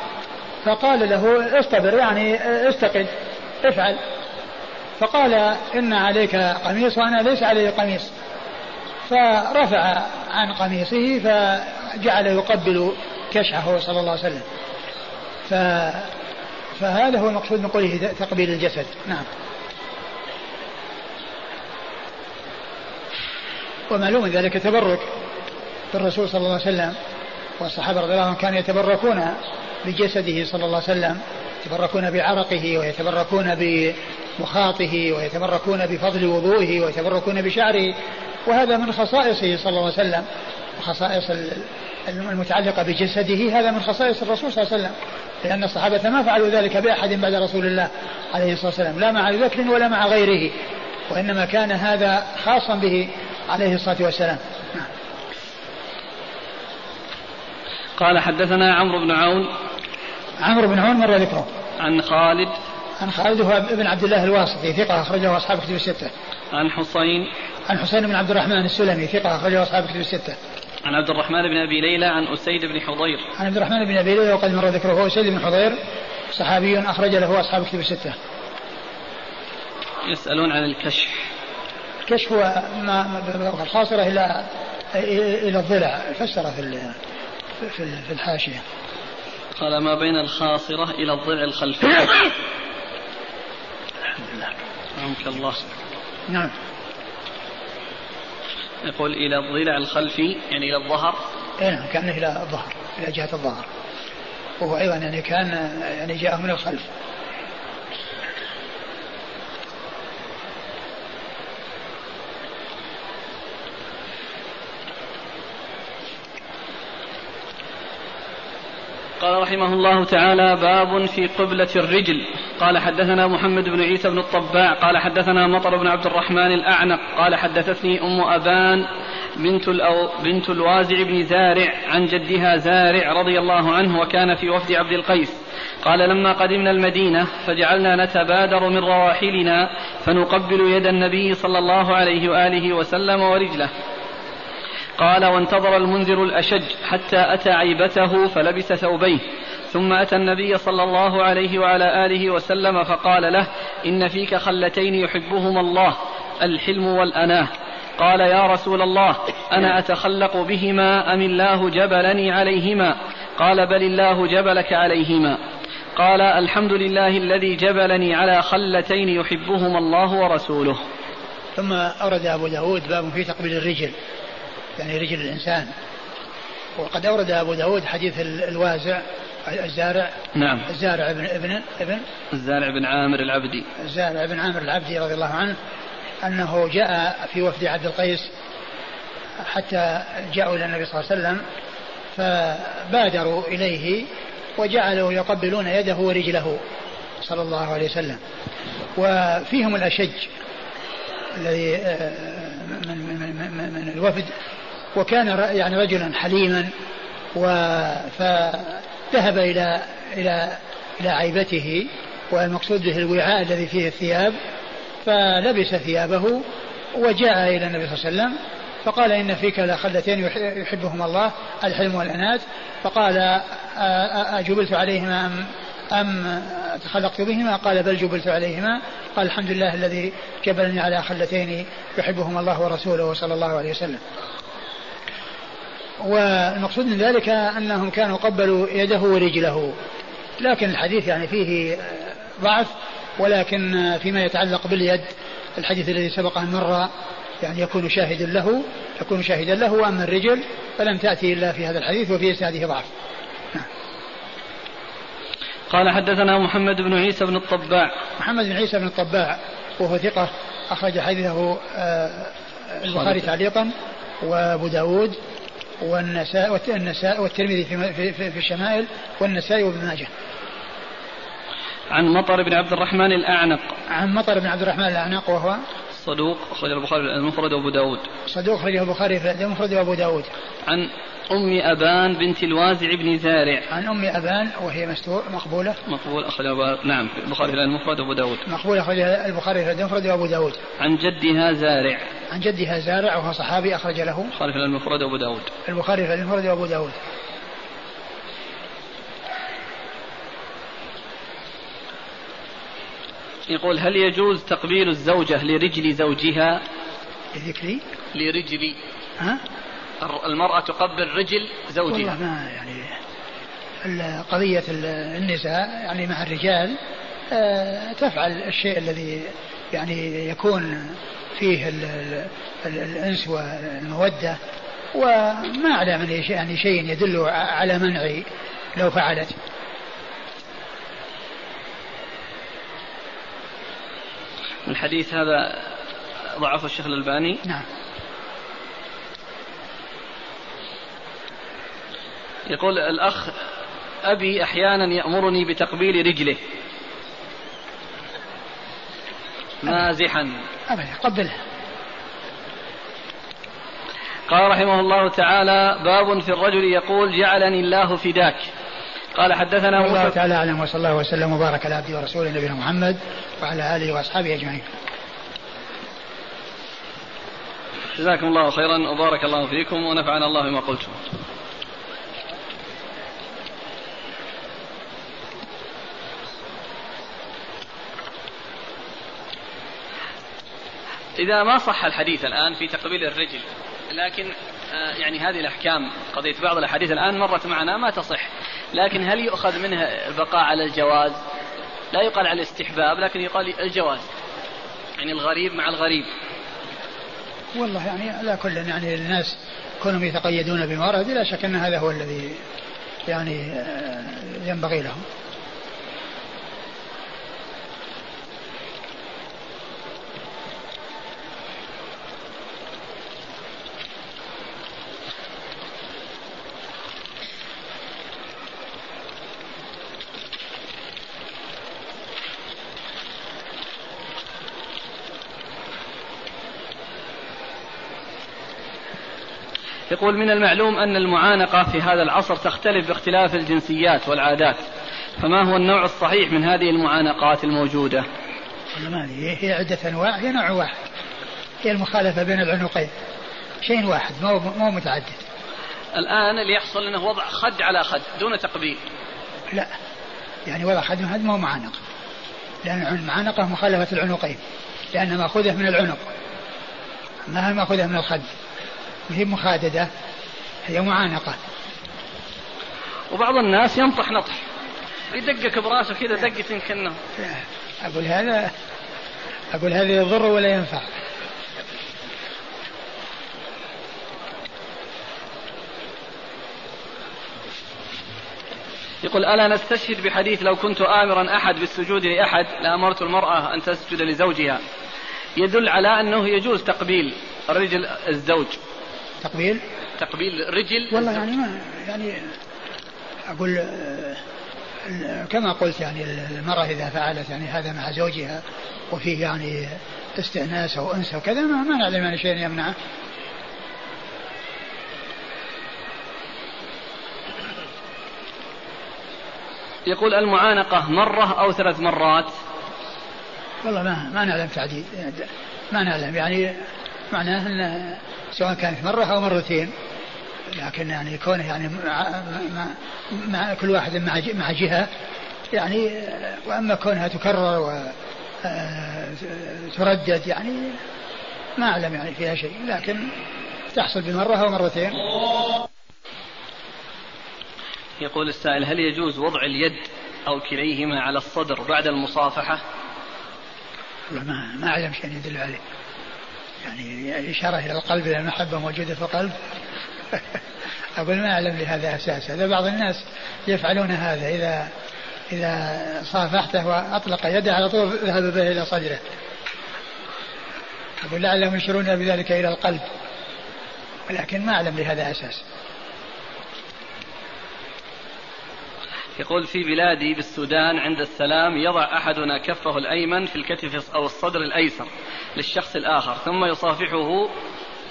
فقال له اصطبر يعني استقد افعل. فقال إن عليك قميص وأنا ليس علي قميص. فرفع عن قميصه فجعل يقبل كشحه صلى الله عليه وسلم. ف فهذا هو المقصود من قوله تقبيل الجسد. نعم. ومعلوم ذلك تبرك بالرسول صلى الله عليه وسلم والصحابة رضي الله عنهم كانوا يتبركون بجسده صلى الله عليه وسلم يتبركون بعرقه ويتبركون بمخاطه ويتبركون بفضل وضوئه ويتبركون بشعره وهذا من خصائصه صلى الله عليه وسلم خصائص المتعلقة بجسده هذا من خصائص الرسول صلى الله عليه وسلم. لأن الصحابة ما فعلوا ذلك بأحد بعد رسول الله عليه الصلاة والسلام لا مع أبي بكر ولا مع غيره وإنما كان هذا خاصا به عليه الصلاة والسلام. قال حدثنا عمرو بن عون. عمرو بن عون مر ذكره. عن خالد. عن خالد هو ابن عبد الله الواسطي ثقة أخرجه أصحاب كتب الستة. عن حسين. عن حسين بن عبد الرحمن السلمي ثقة أخرجه أصحاب كتب الستة. عن عبد الرحمن بن أبي ليلى عن أسيد بن حضير عن عبد الرحمن بن أبي ليلى وقد مر ذكره أسيد بن حضير صحابي أخرج له أصحاب كتب الستة. يسألون عن الكشف. الكشف هو ما الخاصره إلى إلى الضلع فسر في في الحاشية. قال ما بين الخاصرة إلى الضلع الخلفي. الحمد لله. الله. نعم. يقول إلى الضلع الخلفي يعني إلى الظهر. اي نعم كان إلى الظهر إلى جهة الظهر. وهو أيضا يعني كان يعني جاء من الخلف. قال رحمه الله تعالى باب في قبلة الرجل. قال حدثنا محمد بن عيسى بن الطباع قال حدثنا مطر بن عبد الرحمن الأعنق قال حدثتني أم أبان بنت, الأو بنت الوازع بن زارع عن جدها زارع رضي الله عنه وكان في وفد عبد القيس. قال لما قدمنا المدينة فجعلنا نتبادر من رواحلنا فنقبل يد النبي صلى الله عليه وآله وسلم ورجله. قال وانتظر المنذر الأشج حتى أتى عيبته فلبس ثوبيه ثم أتى النبي صلى الله عليه وعلى آله وسلم فقال له إن فيك خلتين يحبهما الله الحلم والأناة. قال يا رسول الله أنا أتخلق بهما أم الله جبلني عليهما؟ قال بل الله جبلك عليهما. قال الحمد لله الذي جبلني على خلتين يحبهما الله ورسوله. ثم أورد أبو داود باب في تقبيل الرجل. يعني رجل الإنسان. وقد أورد أبو داود حديث الوازع الزارع. نعم. الزارع ابن ابن ابن؟ الزارع بن عامر العبدي. الزارع بن عامر العبدي رضي الله عنه أنه جاء في وفد عبد القيس حتى جاءوا إلى النبي صلى الله عليه وسلم فبادروا إليه وجعلوا يقبلون يده ورجله صلى الله عليه وسلم. وفيهم الأشج الذي آه، من, من, من, من الوفد. وكان يعني رجلا حليما فذهب إلى إلى إلى عيبته والمقصود به الوعاء الذي فيه الثياب فلبس ثيابه وجاء إلى النبي صلى الله عليه وسلم فقال إن فيك لخلتين يحبهما الله الحلم والأنات فقال أجبلت عليهما أم أم تخلقت بهما؟ قال بل جبلت عليهما. قال الحمد لله الذي جبلني على خلتين يحبهما الله ورسوله صلى الله عليه وسلم. والمقصود من ذلك أنهم كانوا قبلوا يده ورجله. لكن الحديث يعني فيه ضعف ولكن فيما يتعلق باليد الحديث الذي سبق أن مر يعني يكون شاهدا له يكون شاهدا له وأما الرجل فلم تأتي إلا في هذا الحديث وفي إسناده ضعف. قال حدثنا محمد بن عيسى بن الطباع. محمد بن عيسى بن الطباع وهو ثقة أخرج حديثه آه، البخاري تعليقا وأبو داود والنساء والنساء والترمذي في, في, في الشمائل والنسائي وابن ماجه. عن مطر بن عبد الرحمن الأعنق. عن مطر بن عبد الرحمن الأعنق وهو؟ صدوق أخرج البخاري المفرد وأبو داود. صدوق أخرجه البخاري في المفرد وأبو داود. عن أم أبان بنت الوازع بن زارع. عن أم أبان وهي مستور مقبولة. مقبول أخرج نعم البخاري في المفرد وأبو داود. مقبول أخرج البخاري في المفرد وأبو داود. عن جدها زارع. عن جدها زارع وهو صحابي أخرج له. البخاري في المفرد وأبو داود. البخاري في المفرد وأبو داود. يقول هل يجوز تقبيل الزوجة لرجل زوجها؟ لذكري؟ لرجل ها؟ المرأة تقبل رجل زوجها. والله ما يعني قضية النساء يعني مع الرجال آه، تفعل الشيء الذي يعني يكون فيه الأنس والمودة. وما أعلم يعني شيء يدل على منع لو فعلت. الحديث هذا ضعف الشيخ الألباني. نعم. يقول الأخ أبي أحيانا يأمرني بتقبيل رجله. مازحا أبدا قبلها. قال رحمه الله تعالى باب في الرجل يقول جعلني الله فداك. قال حدثنا الله تعالى أعلم وصلى الله وسلم وبارك على عبده ورسوله نبينا محمد وعلى آله وأصحابه أجمعين. جزاكم الله خيرا وبارك الله فيكم ونفعنا الله بما قلتم. إذا ما صح الحديث الآن في تقبيل الرجل لكن آه، يعني هذه الأحكام قضية بعض الأحاديث الآن مرت معنا ما تصح لكن هل يؤخذ منها البقاء على الجواز؟ لا يقال على الاستحباب لكن يقال الجواز يعني الغريب مع الغريب. والله يعني على كل يعني الناس كونهم يتقيدون بما ورد لا شك أن هذا هو الذي يعني آه، ينبغي لهم. يقول من المعلوم أن المعانقة في هذا العصر تختلف باختلاف الجنسيات والعادات. فما هو النوع الصحيح من هذه المعانقات الموجودة؟ ما هي عدة أنواع هي نوع واحد. هي المخالفة بين العنقين. شيء واحد مو مو متعدد. الآن اللي يحصل أنه وضع خد على خد دون تقبيل. لا. يعني وضع خد هذا مو معانقة. لأن المعانقة مخالفة العنقين. لأن مأخوذة من العنق. ما هي مأخوذة من الخد؟ هي مخاددة هي معانقة. وبعض الناس ينطح نطح يدقك براسه كذا دقة كأنه أقول هذا أقول هذا يضر ولا ينفع. يقول ألا نستشهد بحديث لو كنت آمرا أحد بالسجود لأحد لأمرت المرأة أن تسجد لزوجها. يدل على أنه يجوز تقبيل رجل الزوج. تقبيل؟ تقبيل رجل والله يعني ما يعني أقول كما قلت يعني المرأة إذا فعلت يعني هذا مع زوجها وفيه يعني استئناس أو أنس وكذا ما, ما نعلم يعني شيء يمنعه يقول المعانقة مرة أو ثلاث مرات. والله ما ما نعلم تعديد ما نعلم يعني معناه أن سواء كانت مرة أو مرتين. لكن يعني كونه يعني مع, مع, مع كل واحد مع مع جهة. يعني وأما كونها تكرر وتردد آه، يعني ما أعلم يعني فيها شيء. لكن تحصل بمرة أو مرتين. يقول السائل هل يجوز وضع اليد أو كليهما على الصدر بعد المصافحة؟ ما ما أعلم شيء يدل عليه. يعني إشارة إلى القلب إلى المحبة موجودة في القلب. أقول ما أعلم لهذا أساس هذا بعض الناس يفعلون هذا إذا إذا صافحته وأطلق يده على طول ذهب به إلى صدره. يقول لعلهم يشيرون بذلك إلى القلب. ولكن ما أعلم لهذا أساس. يقول في بلادي بالسودان عند السلام يضع أحدنا كفه الأيمن في الكتف أو الصدر الأيسر للشخص الآخر ثم يصافحه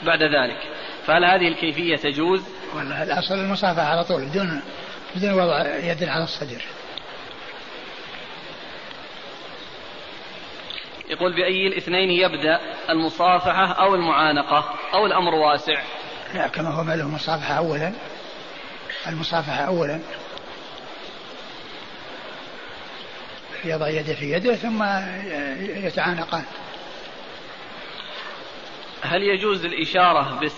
بعد ذلك. فهل هذه الكيفية تجوز؟ والله الأصل المصافحة على طول بدون بدون وضع يد على الصدر. يقول بأي الاثنين يبدأ المصافحة أو المعانقة أو الأمر واسع؟ لا كما هو له المصافحة أولا. المصافحة أولا. يضع يده في يده ثم يتعانقان هل يجوز الإشارة بس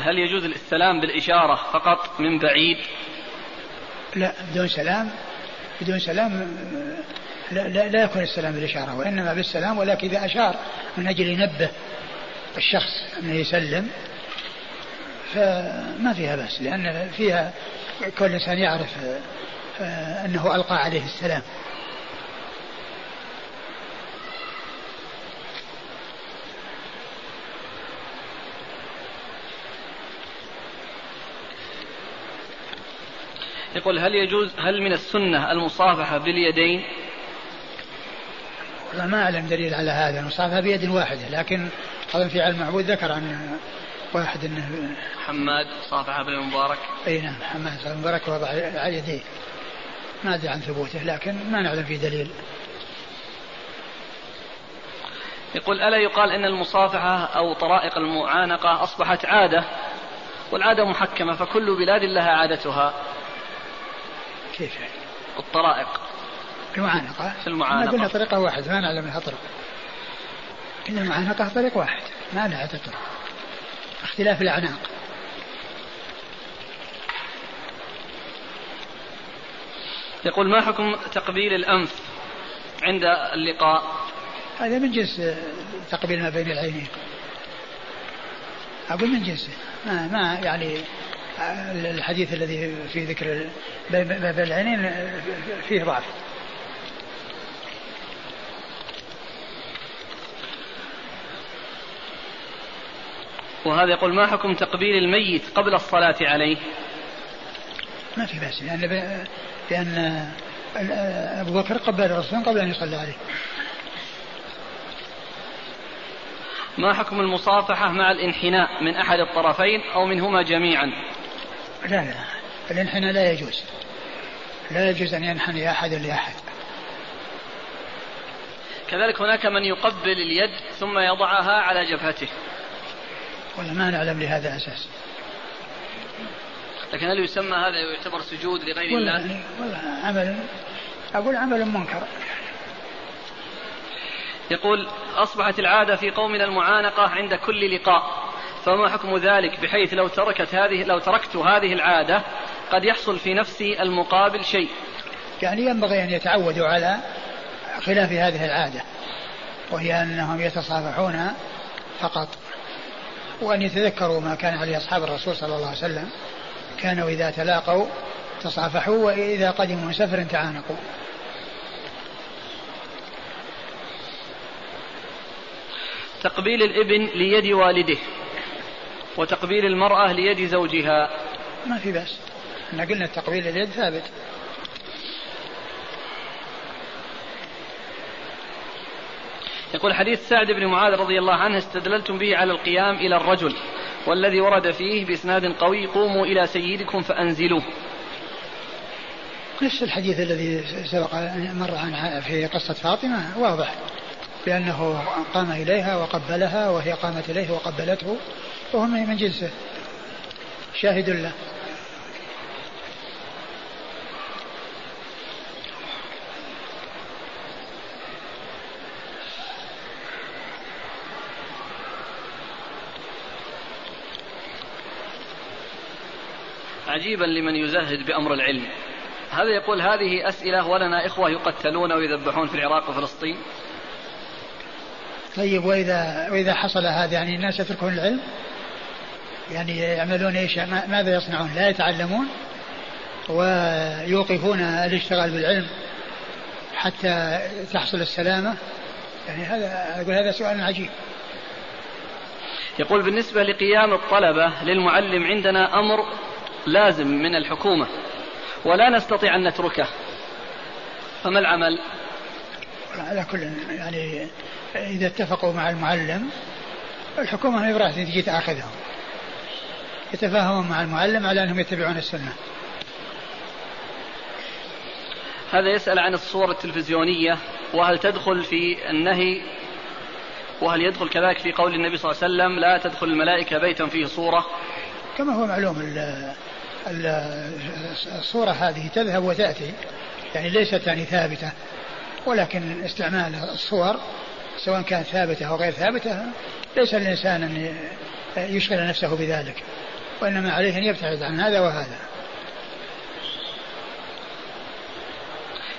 هل يجوز السلام بالإشارة فقط من بعيد؟ لا بدون سلام بدون سلام لا, لا, لا يكون السلام بالإشارة وإنما بالسلام ولكن إذا أشار من أجل ينبه الشخص أنه يسلم فما فيها بأس لأن فيها كل إنسان يعرف آه، أنه ألقى عليه السلام يقول هل يجوز هل من السنة المصافحة باليدين؟ والله ما أعلم دليل على هذا المصافحة بيد واحدة لكن أظن في علم المعبود ذكر عن واحد إنه حماد صافح بن المبارك أي نعم حماد بن المبارك وضع على يديه. ما أدري عن ثبوته لكن ما نعلم فيه دليل. يقول ألا يقال أن المصافحة أو طرائق المعانقة أصبحت عادة؟ والعادة محكمة فكل بلاد لها عادتها. كيف يعني؟ الطرائق. المعانقة. في المعانقة. قلنا طريقة واحدة ما نعلم لها طرق إن المعانقة طريق واحد ما لها طرق اختلاف الأعناق. يقول ما حكم تقبيل الأنف عند اللقاء؟ هذا من جنس تقبيل ما بين العينين. أقول من جنسه ما, ما يعني الحديث الذي في ذكر بين العينين فيه ضعف. وهذا يقول ما حكم تقبيل الميت قبل الصلاة عليه؟ ما في بأس لأن لأن أبو بكر قبل الرسول قبل أن يصلى عليه. ما حكم المصافحة مع الانحناء من أحد الطرفين أو منهما جميعا؟ لا لا. الانحناء لا يجوز. لا يجوز أن ينحني أحد لأحد. كذلك هناك من يقبل اليد ثم يضعها على جبهته. ولا ما نعلم لهذا أساس. لكن هل يسمى هذا يعتبر سجود لغير الله؟ والله عمل أقول عمل منكر. يقول أصبحت العادة في قومنا المعانقة عند كل لقاء. فما حكم ذلك بحيث لو تركت هذه لو تركت هذه العادة قد يحصل في نفسي المقابل شيء؟ يعني ينبغي أن يتعودوا على خلاف هذه العادة وهي أنهم يتصافحون فقط. وأن يتذكروا ما كان عليه أصحاب الرسول صلى الله عليه وسلم كانوا إذا تلاقوا تصافحوا وإذا قدموا من سفر تعانقوا. تقبيل الابن ليد والده. وتقبيل المرأة ليد زوجها. ما في بأس. إحنا قلنا التقبيل اليد ثابت. يقول حديث سعد بن معاذ رضي الله عنه استدللتم به على القيام إلى الرجل والذي ورد فيه بإسناد قوي قوموا إلى سيدكم فأنزلوه. نفس الحديث الذي سبق مر عن في قصة فاطمة واضح. بأنه قام إليها وقبلها وهي قامت إليه وقبلته وهو من جنسه. شاهد له. عجيبا لمن يزهد بأمر العلم. هذا يقول هذه أسئلة ولنا إخوة يقتلون ويذبحون في العراق وفلسطين. طيب وإذا وإذا حصل هذا يعني الناس يتركون العلم؟ يعني يعملون إيش؟ ماذا يصنعون؟ لا يتعلمون؟ ويوقفون الاشتغال بالعلم حتى تحصل السلامة؟ يعني هذا أقول هذا سؤال عجيب. يقول بالنسبة لقيام الطلبة للمعلم عندنا أمر لازم من الحكومة ولا نستطيع أن نتركه. فما العمل؟ على كل يعني إذا اتفقوا مع المعلم الحكومة ما براح تجي تأخذهم يتفاهمون مع المعلم على أنهم يتبعون السنة. هذا يسأل عن الصور التلفزيونية وهل تدخل في النهي وهل يدخل كذلك في قول النبي صلى الله عليه وسلم لا تدخل الملائكة بيتا فيه صورة كما هو معلوم الصورة هذه تذهب وتأتي يعني ليست يعني ثابتة. ولكن استعمال الصور سواء كانت ثابتة أو غير ثابتة ليس الإنسان أن يشغل نفسه بذلك وإنما عليه أن يبتعد عن هذا وهذا.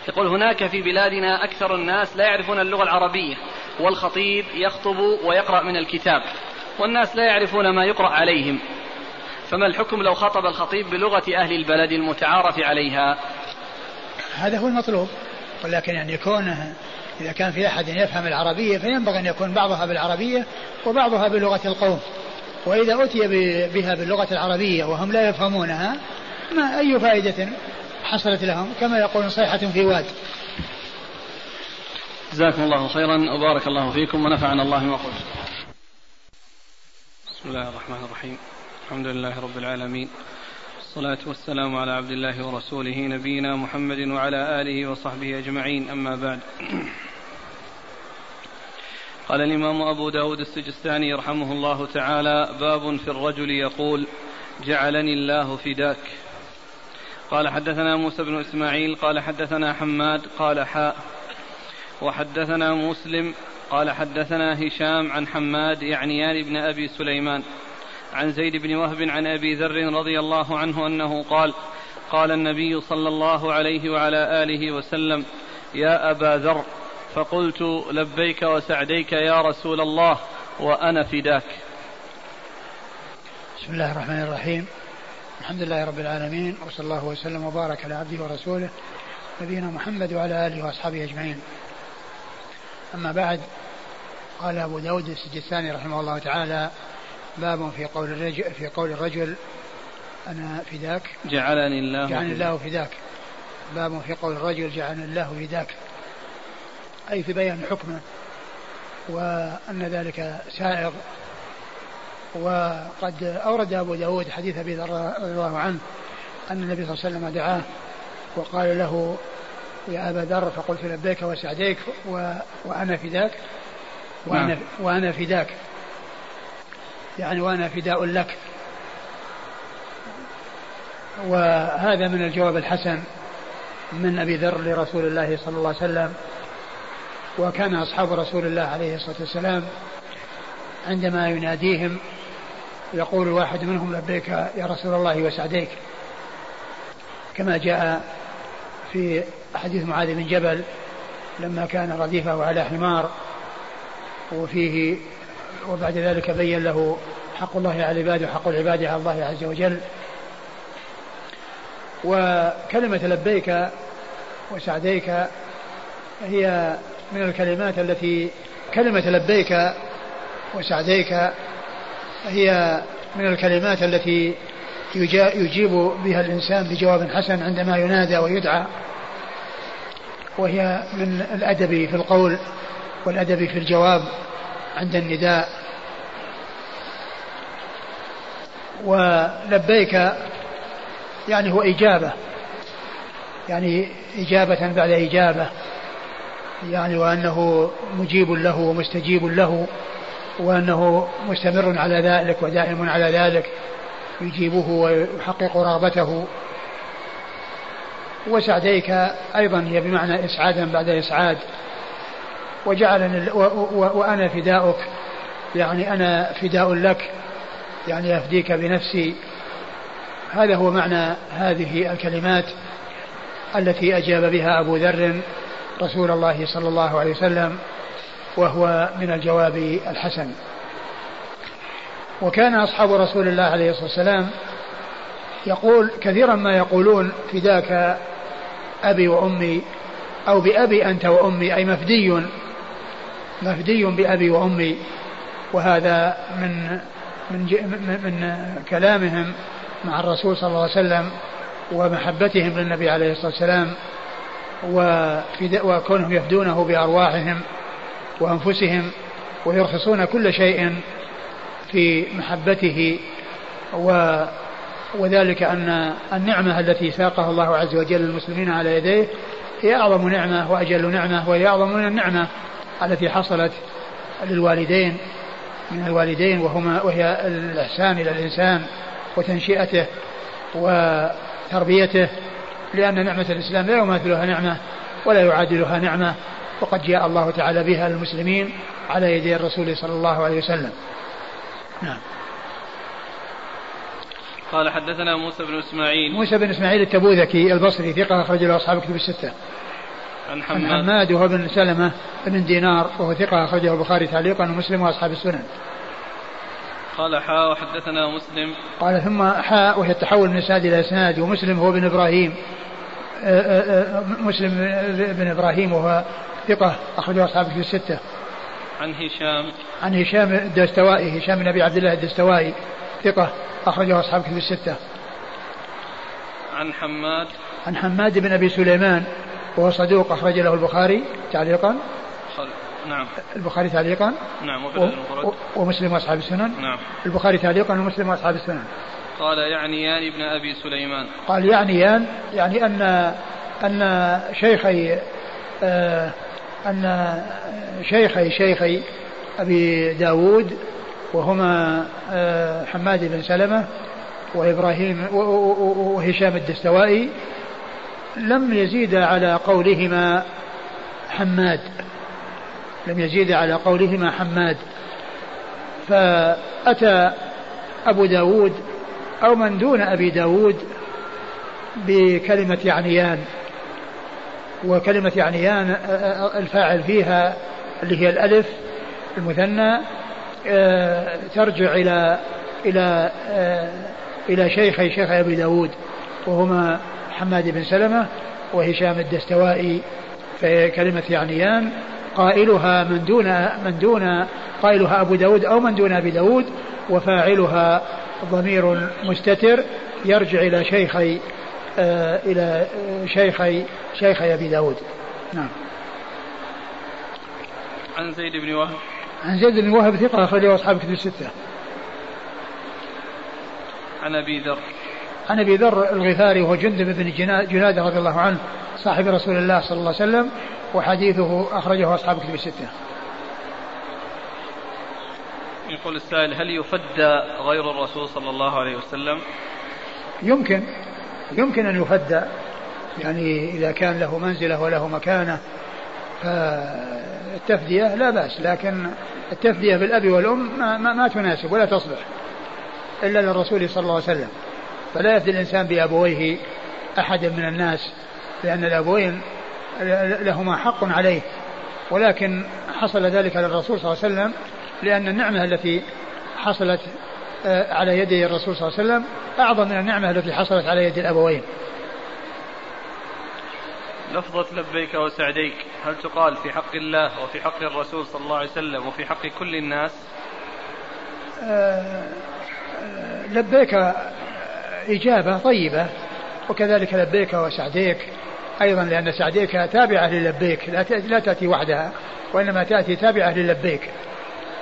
يقول هناك في بلادنا أكثر الناس لا يعرفون اللغة العربية والخطيب يخطب ويقرأ من الكتاب والناس لا يعرفون ما يقرأ عليهم. فما الحكم لو خطب الخطيب بلغة أهل البلد المتعارف عليها؟ هذا هو المطلوب. ولكن يعني كونه إذا كان في أحد يفهم العربية فينبغي أن يكون بعضها بالعربية وبعضها بلغة القوم. وإذا أتي بها باللغة العربية وهم لا يفهمونها ما أي فائدة حصلت لهم؟ كما يقولون صيحة في واد. جزاكم الله خيرا وبارك الله فيكم ونفعنا الله ما قلت. بسم الله الرحمن الرحيم. الحمد لله رب العالمين. والصلاة والسلام على عبد الله ورسوله نبينا محمد وعلى آله وصحبه أجمعين. أما بعد قال الإمام أبو داود السجستاني يرحمه الله تعالى باب في الرجل يقول جعلني الله فداك. قال حدثنا موسى بن إسماعيل قال حدثنا حماد قال حاء. وحدثنا مسلم قال حدثنا هشام عن حماد يعنيان بن أبي سليمان. عن زيد بن وهب عن أبي ذر رضي الله عنه أنه قال قال النبي صلى الله عليه وعلى آله وسلم يا أبا ذر فقلت لبيك وسعديك يا رسول الله وأنا فداك. بسم الله الرحمن الرحيم. الحمد لله رب العالمين وصلى الله وسلم وبارك على عبده ورسوله نبينا محمد وعلى آله وأصحابه أجمعين. أما بعد قال أبو داود السجستاني رحمه الله تعالى باب في قول الرجل في قول الرجل أنا فداك جعلني الله جعلني الله فداك باب في قول الرجل جعلني الله فداك أي في بيان حكمه وأن ذلك سائغ. وقد أورد أبو داود حديث أبي ذر رضي الله عنه أن النبي صلى الله عليه وسلم دعاه وقال له يا أبا ذر فقلت لبيك وسعديك و... وأنا فداك نعم. وأنا فداك يعني وأنا فداء لك. وهذا من الجواب الحسن من أبي ذر لرسول الله صلى الله عليه وسلم وكان أصحاب رسول الله عليه الصلاة والسلام عندما يناديهم يقول واحد منهم لبيك يا رسول الله وسعديك. كما جاء في حديث معاذ بن جبل لما كان رديفه على حمار وفيه وبعد ذلك بين له حق الله على العباد وحق العباد على الله عز وجل. وكلمة لبيك وسعديك هي من الكلمات التي كلمة لبيك وسعديك هي من الكلمات التي يجيب بها الإنسان بجواب حسن عندما ينادى ويدعى. وهي من الأدب في القول والأدب في الجواب. عند النداء. ولبيك يعني هو إجابة. يعني إجابة بعد إجابة. يعني وأنه مجيب له ومستجيب له وأنه مستمر على ذلك ودائم على ذلك. يجيبه ويحقق رغبته. وسعديك أيضا هي بمعنى إسعادا بعد إسعاد. وجعلني وأنا فداؤك. يعني أنا فداء لك. يعني أفديك بنفسي. هذا هو معنى هذه الكلمات التي أجاب بها أبو ذر رسول الله صلى الله عليه وسلم وهو من الجواب الحسن. وكان أصحاب رسول الله عليه الصلاة والسلام يقول كثيرا ما يقولون فداك أبي وأمي أو بأبي أنت وأمي أي مفدي مفدي بأبي وأمي وهذا من من من كلامهم مع الرسول صلى الله عليه وسلم ومحبتهم للنبي عليه الصلاة والسلام وكونهم يفدونه بأرواحهم وأنفسهم ويرخصون كل شيء في محبته و وذلك أن النعمة التي ساقها الله عز وجل للمسلمين على يديه هي أعظم نعمة وأجل نعمة وهي أعظم من النعمة. التي حصلت للوالدين من الوالدين وهما وهي الإحسان إلى الإنسان وتنشئته وتربيته لأن نعمة الإسلام لا يماثلها نعمة ولا يعادلها نعمة وقد جاء الله تعالى بها للمسلمين على يدي الرسول صلى الله عليه وسلم. نعم. قال حدثنا موسى بن إسماعيل. موسى بن إسماعيل التبوذكي البصري ثقة أخرج له أصحاب كتب الستة. عن حماد عن حماد وهو بن سلمة بن دينار وهو ثقة أخرجه البخاري تعليقا ومسلم وأصحاب السنن. قال حاء وحدثنا مسلم قال ثم حاء وهي التحول من إسناد إلى إسناد ومسلم هو بن إبراهيم آه، آه، آه، مسلم بن إبراهيم وهو ثقة أخرجه أصحاب في الستة. عن هشام عن هشام الدستوائي هشام بن أبي عبد الله الدستوائي ثقة أخرجه أصحاب في الستة. عن حماد عن حماد بن أبي سليمان وهو صدوق أخرج له البخاري تعليقا. نعم. البخاري تعليقا. نعم و... و... ومسلم وأصحاب السنن. نعم. البخاري تعليقا ومسلم وأصحاب السنن. قال يعنيان ابن أبي سليمان. قال يعنيان يعني ان أن شيخي آه أن شيخي شيخي أبي داود وهما آه حماد بن سلمة وإبراهيم وهشام الدستوائي لم يزيد على قولهما حماد. لم يزيد على قولهما حماد. فأتى أبو داود أو من دون أبي داود بكلمة يعنيان وكلمة يعنيان الفاعل فيها اللي هي الألف المثنى ترجع إلى إلى إلى شيخي شيخ أبي داود وهما حماد بن سلمة وهشام الدستوائي في كلمة يعنيان قائلها من دون من دون قائلها أبو داود أو من دون أبي داود وفاعلها ضمير مستتر يرجع إلى شيخي آه إلى شيخي شيخي أبي داود. نعم. عن زيد بن وهب. عن زيد بن وهب ثقة أخرجه أصحاب كتب الستة. عن أبي ذر. عن أبي ذر الغفاري وهو جندب بن جنادة رضي الله عنه صاحب رسول الله صلى الله عليه وسلم وحديثه أخرجه أصحاب كتب الستة. يقول السائل هل يفدى غير الرسول صلى الله عليه وسلم؟ يمكن. يمكن أن يفدى يعني إذا كان له منزلة وله مكانة فالتفدية لا بأس لكن التفدية بالأب والأم ما, ما, ما تناسب ولا تصلح إلا للرسول صلى الله عليه وسلم. فلا يفدي الإنسان بأبويه أحد من الناس لأن الأبوين لهما حق عليه. ولكن حصل ذلك للرسول صلى الله عليه وسلم لأن النعمة التي حصلت آه، على يدي الرسول صلى الله عليه وسلم أعظم من النعمة التي حصلت على يد الأبوين. لفظة لبيك وسعديك هل تقال في حق الله وفي حق الرسول صلى الله عليه وسلم وفي حق كل الناس؟ آه، آه، لبيك إجابة طيبة. وكذلك لبيك وسعديك. أيضا لأن سعديك تابعة للبيك لا تأتي وحدها وإنما تأتي تابعة للبيك.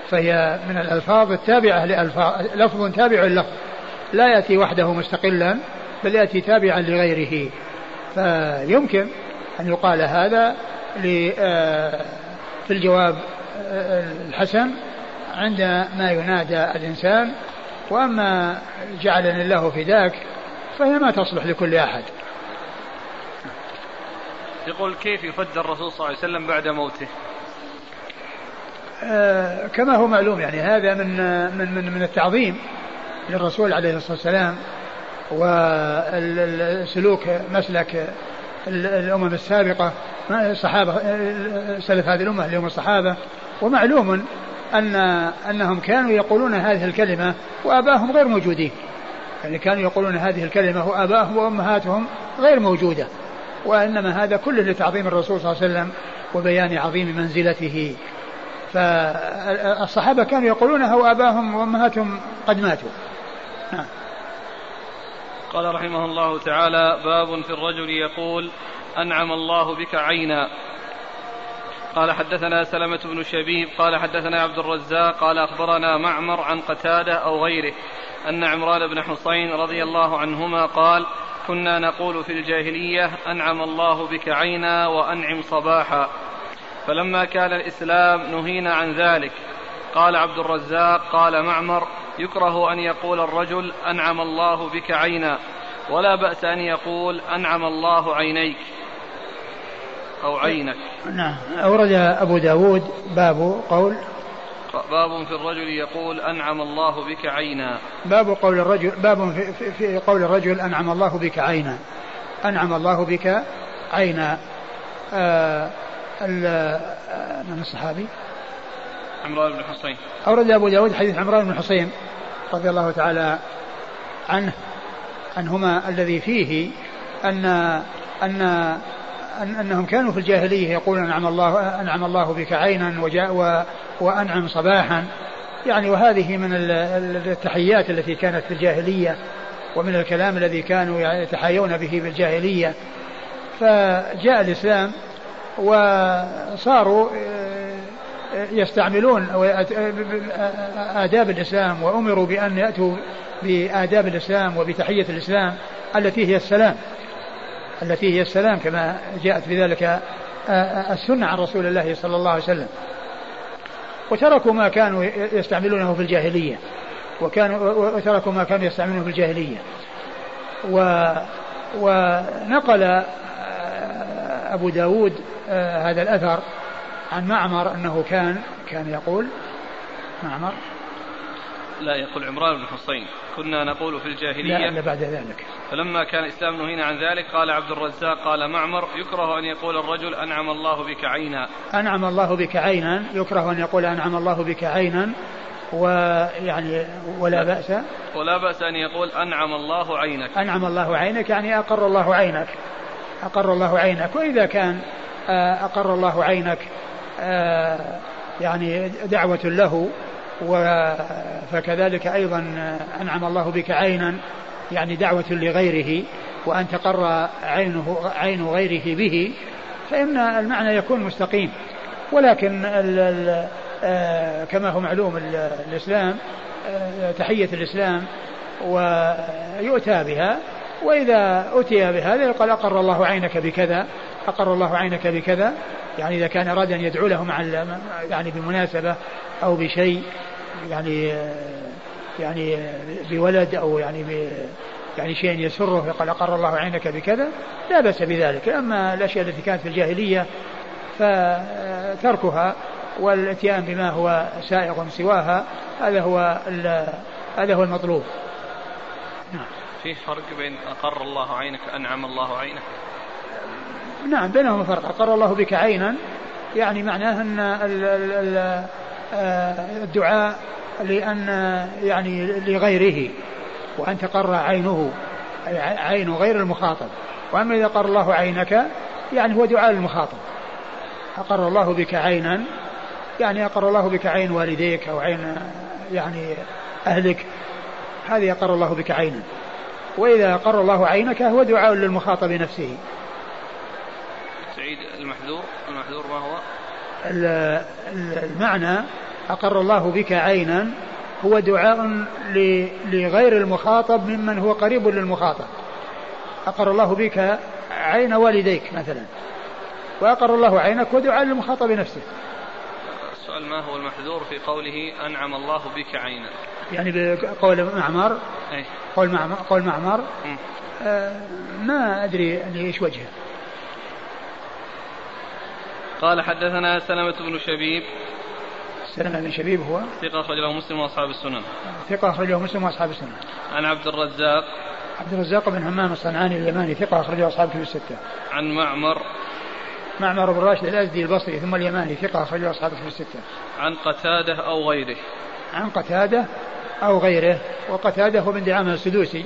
فهي من الألفاظ التابعة لألفاظ لفظ تابع للفظ. لا يأتي وحده مستقلا بل يأتي تابعا لغيره. فيمكن أن يقال هذا آه، في الجواب آه، الحسن عندما ينادى الإنسان وأما جعلني الله فداك فهي ما تصلح لكل أحد. يقول كيف يفدى الرسول صلى الله عليه وسلم بعد موته؟ آه كما هو معلوم يعني هذا من من من, من التعظيم للرسول عليه الصلاة والسلام والسلوك مسلك الأمم السابقة الصحابه سلف هذه الأمة اليوم الصحابة ومعلوم أن أنهم كانوا يقولون هذه الكلمة وأباهم غير موجودين. يعني كانوا يقولون هذه الكلمة وأباهم وأمهاتهم غير موجودة. وإنما هذا كله لتعظيم الرسول صلى الله عليه وسلم وبيان عظيم منزلته. فالصحابة كانوا يقولونها وآباهم وأمهاتهم قد ماتوا. نعم. قال رحمه الله تعالى باب في الرجل يقول أنعم الله بك عينا. قال حدثنا سلمة بن شبيب قال حدثنا عبد الرزاق قال أخبرنا معمر عن قتادة أو غيره أن عمران بن حصين رضي الله عنهما قال كنا نقول في الجاهلية أنعم الله بك عينا وأنعم صباحا. فلما كان الإسلام نهينا عن ذلك. قال عبد الرزاق قال معمر يكره أن يقول الرجل أنعم الله بك عينا ولا بأس أن يقول أنعم الله عينيك. أو عينك. نعم. أورد أبو داود باب قول باب في الرجل يقول أنعم الله بك عينا. باب قول الرجل باب في, في, في قول الرجل أنعم الله بك عينا. أنعم الله بك عينا. آه آه من الصحابي؟ عمران بن حصين. أورد أبو داود حديث عمران بن حصين رضي الله تعالى عنه عنهما الذي فيه أن أن أن أنهم كانوا في الجاهلية يقولون أنعم الله أنعم الله بك عينا وجاء وأنعم صباحا. يعني وهذه من التحيات التي كانت في الجاهلية ومن الكلام الذي كانوا يتحايون به بالجاهلية فجاء الإسلام وصاروا يستعملون آداب الإسلام وأمروا بأن يأتوا بآداب الإسلام وبتحية الإسلام التي هي السلام. التي هي السلام كما جاءت بذلك السنة عن رسول الله صلى الله عليه وسلم. وتركوا ما كانوا يستعملونه في الجاهلية. وكانوا وتركوا ما كانوا يستعملونه في الجاهلية. و ونقل أبو داود هذا الأثر عن معمر أنه كان كان يقول معمر لا يقول عمران بن حصين. كنا نقول في الجاهلية. لا, لا بعد ذلك. فلما كان الإسلام نهينا عن ذلك قال عبد الرزاق قال معمر يكره أن يقول الرجل أنعم الله بك عينا. أنعم الله بك عينا يكره أن يقول أنعم الله بك عينا ويعني ولا بأس. ولا بأس أن يقول أنعم الله عينك. أنعم الله عينك يعني أقر الله عينك. أقر الله عينك. وإذا كان آه، أقر الله عينك آه، يعني دعوة له فكذلك أيضا أنعم الله بك عينا يعني دعوة لغيره وأن تقر عينه عين غيره به فإن المعنى يكون مستقيم. ولكن ال ال آه كما هو معلوم الإسلام آه تحية الإسلام ويؤتى بها وإذا أتي بهذا يقال أقر الله عينك بكذا أقر الله عينك بكذا يعني إذا كان أراد أن يدعو له مع يعني بمناسبة أو بشيء يعني يعني بولد أو يعني يعني شيء يسره يقول أقر الله عينك بكذا لا بأس بذلك. أما الأشياء التي كانت في الجاهلية فتركها والإتيان بما هو سائغ سواها هذا هو هذا هو المطلوب. نعم. في فرق بين أقر الله عينك أنعم الله عينك؟ نعم بينهما فرق. أقر الله بك عينا يعني معناه أن آه، الدعاء لأن يعني لغيره وأن تقر عينه عين غير المخاطب. وأما إذا قر الله عينك يعني هو دعاء للمخاطب. أقر الله بك عينا يعني أقر الله بك عين والديك أو عين يعني أهلك هذه أقر الله بك عينا. وإذا أقر الله عينك هو دعاء للمخاطب نفسه. سعيد المحذور المحذور ما هو؟ المعنى أقر الله بك عينا هو دعاء لغير المخاطب ممن هو قريب للمخاطب. أقر الله بك عين والديك مثلا. وأقر الله عينك ودعاء للمخاطب نفسه. السؤال ما هو المحذور في قوله أنعم الله بك عينا؟ يعني بقول معمر أي. قول معمر قول معمر. آه ما أدري يعني إيش وجهه. قال حدثنا سلمة بن شبيب سلمة بن شبيب هو؟ ثقة أخرجه مسلم وأصحاب السنن. ثقة أخرجه مسلم وأصحاب السنن. عن عبد الرزاق. عبد الرزاق بن همام الصنعاني اليماني ثقة أخرجه أصحاب كتب الستة. عن معمر. معمر بن راشد الأزدي البصري ثم اليماني ثقة أخرجه أصحاب كتب الستة. عن قتادة أو غيره. عن قتادة أو غيره وقتادة هو بن دعامة السدوسي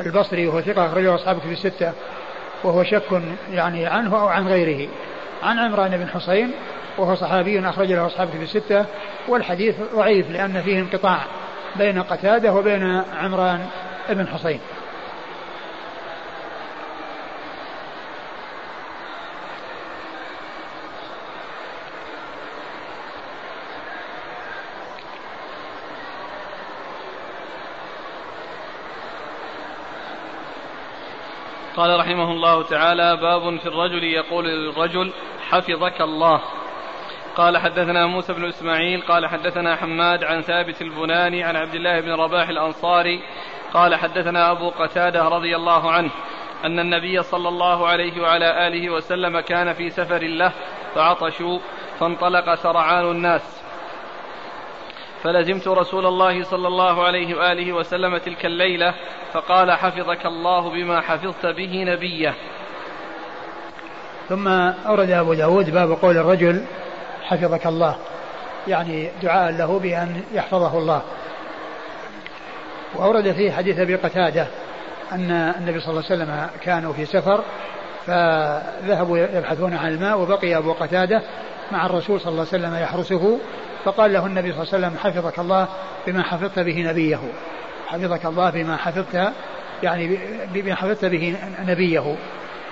البصري وهو ثقة أخرجه أصحاب كتب الستة وهو شك يعني عنه أو عن غيره. عن عمران بن حسين وهو صحابي أخرج له أصحاب في الستة والحديث ضعيف لأن فيه انقطاع بين قتادة وبين عمران بن حسين قال رحمه الله تعالى باب في الرجل يقول للرجل حفظك الله. قال حدثنا موسى بن إسماعيل قال حدثنا حماد عن ثابت البناني عن عبد الله بن رباح الأنصاري قال حدثنا أبو قتادة رضي الله عنه أن النبي صلى الله عليه وعلى آله وسلم كان في سفر له فعطشوا فانطلق سرعان الناس. فلزمت رسول الله صلى الله عليه وآله وسلم تلك الليلة فقال حفظك الله بما حفظت به نبيه. ثم أورد أبو داود باب قول الرجل حفظك الله. يعني دعاء له بأن يحفظه الله. وأورد فيه حديث أبي قتادة أن النبي صلى الله عليه وسلم كانوا في سفر فذهبوا يبحثون عن الماء وبقي أبو قتادة مع الرسول صلى الله عليه وسلم يحرسه فقال له النبي صلى الله عليه وسلم حفظك الله بما حفظت به نبيه. حفظك الله بما حفظت يعني بما حفظت به نبيه.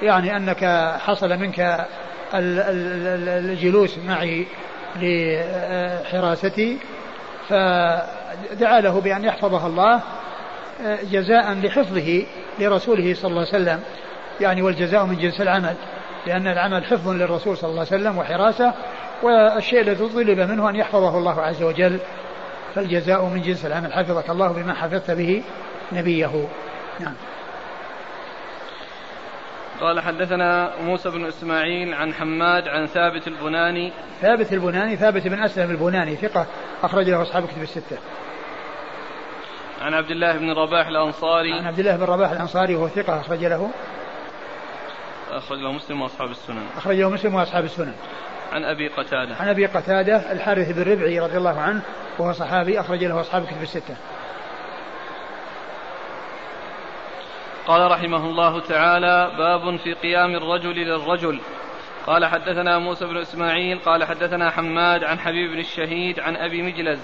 يعني أنك حصل منك الجلوس معي لحراستي فدعا له بأن يحفظها الله جزاء لحفظه لرسوله صلى الله عليه وسلم. يعني والجزاء من جنس العمل لأن العمل حفظ للرسول صلى الله عليه وسلم وحراسة والشيء الذي طلب منه أن يحفظه الله عز وجل. فالجزاء من جنس العمل. حفظك الله بما حفظت به نبيه. نعم. قال حدثنا موسى بن إسماعيل عن حماد عن ثابت البناني. ثابت البناني ثابت بن أسلم البناني ثقة اخرج له أصحاب كتب الستة. عن عبد الله بن رباح الأنصاري. عن عبد الله بن رباح الأنصاري وهو ثقة أخرج له. اخرج له مسلم وأصحاب السنن. اخرج له مسلم وأصحاب السنن. عن أبي قتادة. عن أبي قتادة الحارث بن ربعي رضي الله عنه وهو صحابي أخرج له أصحاب كتب الستة. قال رحمه الله تعالى باب في قيام الرجل للرجل. قال حدثنا موسى بن إسماعيل قال حدثنا حماد عن حبيب بن الشهيد عن أبي مجلز.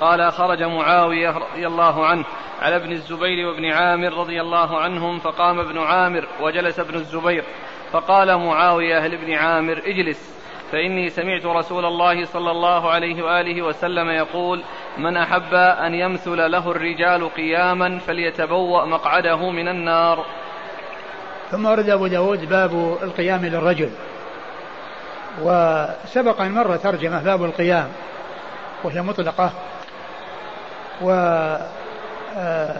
قال خرج معاوية رضي الله عنه على ابن الزبير وابن عامر رضي الله عنهم فقام ابن عامر وجلس ابن الزبير فقال معاوية لابن عامر اجلس فإني سمعت رسول الله صلى الله عليه وآله وسلم يقول من أحب أن يمثل له الرجال قياما فليتبوأ مقعده من النار. ثم ورد أبو داود باب القيام للرجل. وسبق أن مر ترجمة باب القيام وهي مطلقة. و آه،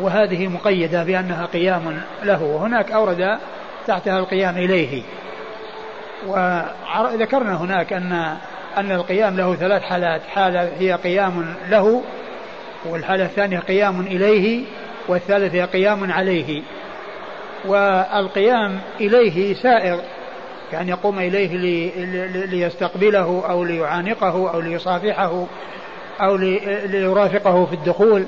وهذه مقيدة بأنها قيام له. وهناك أورد تحتها القيام إليه. وذكرنا هناك أن أن القيام له ثلاث حالات. حالة هي قيام له والحالة الثانية قيام إليه والثالثة قيام عليه. والقيام إليه سائر يعني يقوم إليه لي ليستقبله أو ليعانقه أو ليصافحه أو ليرافقه في الدخول.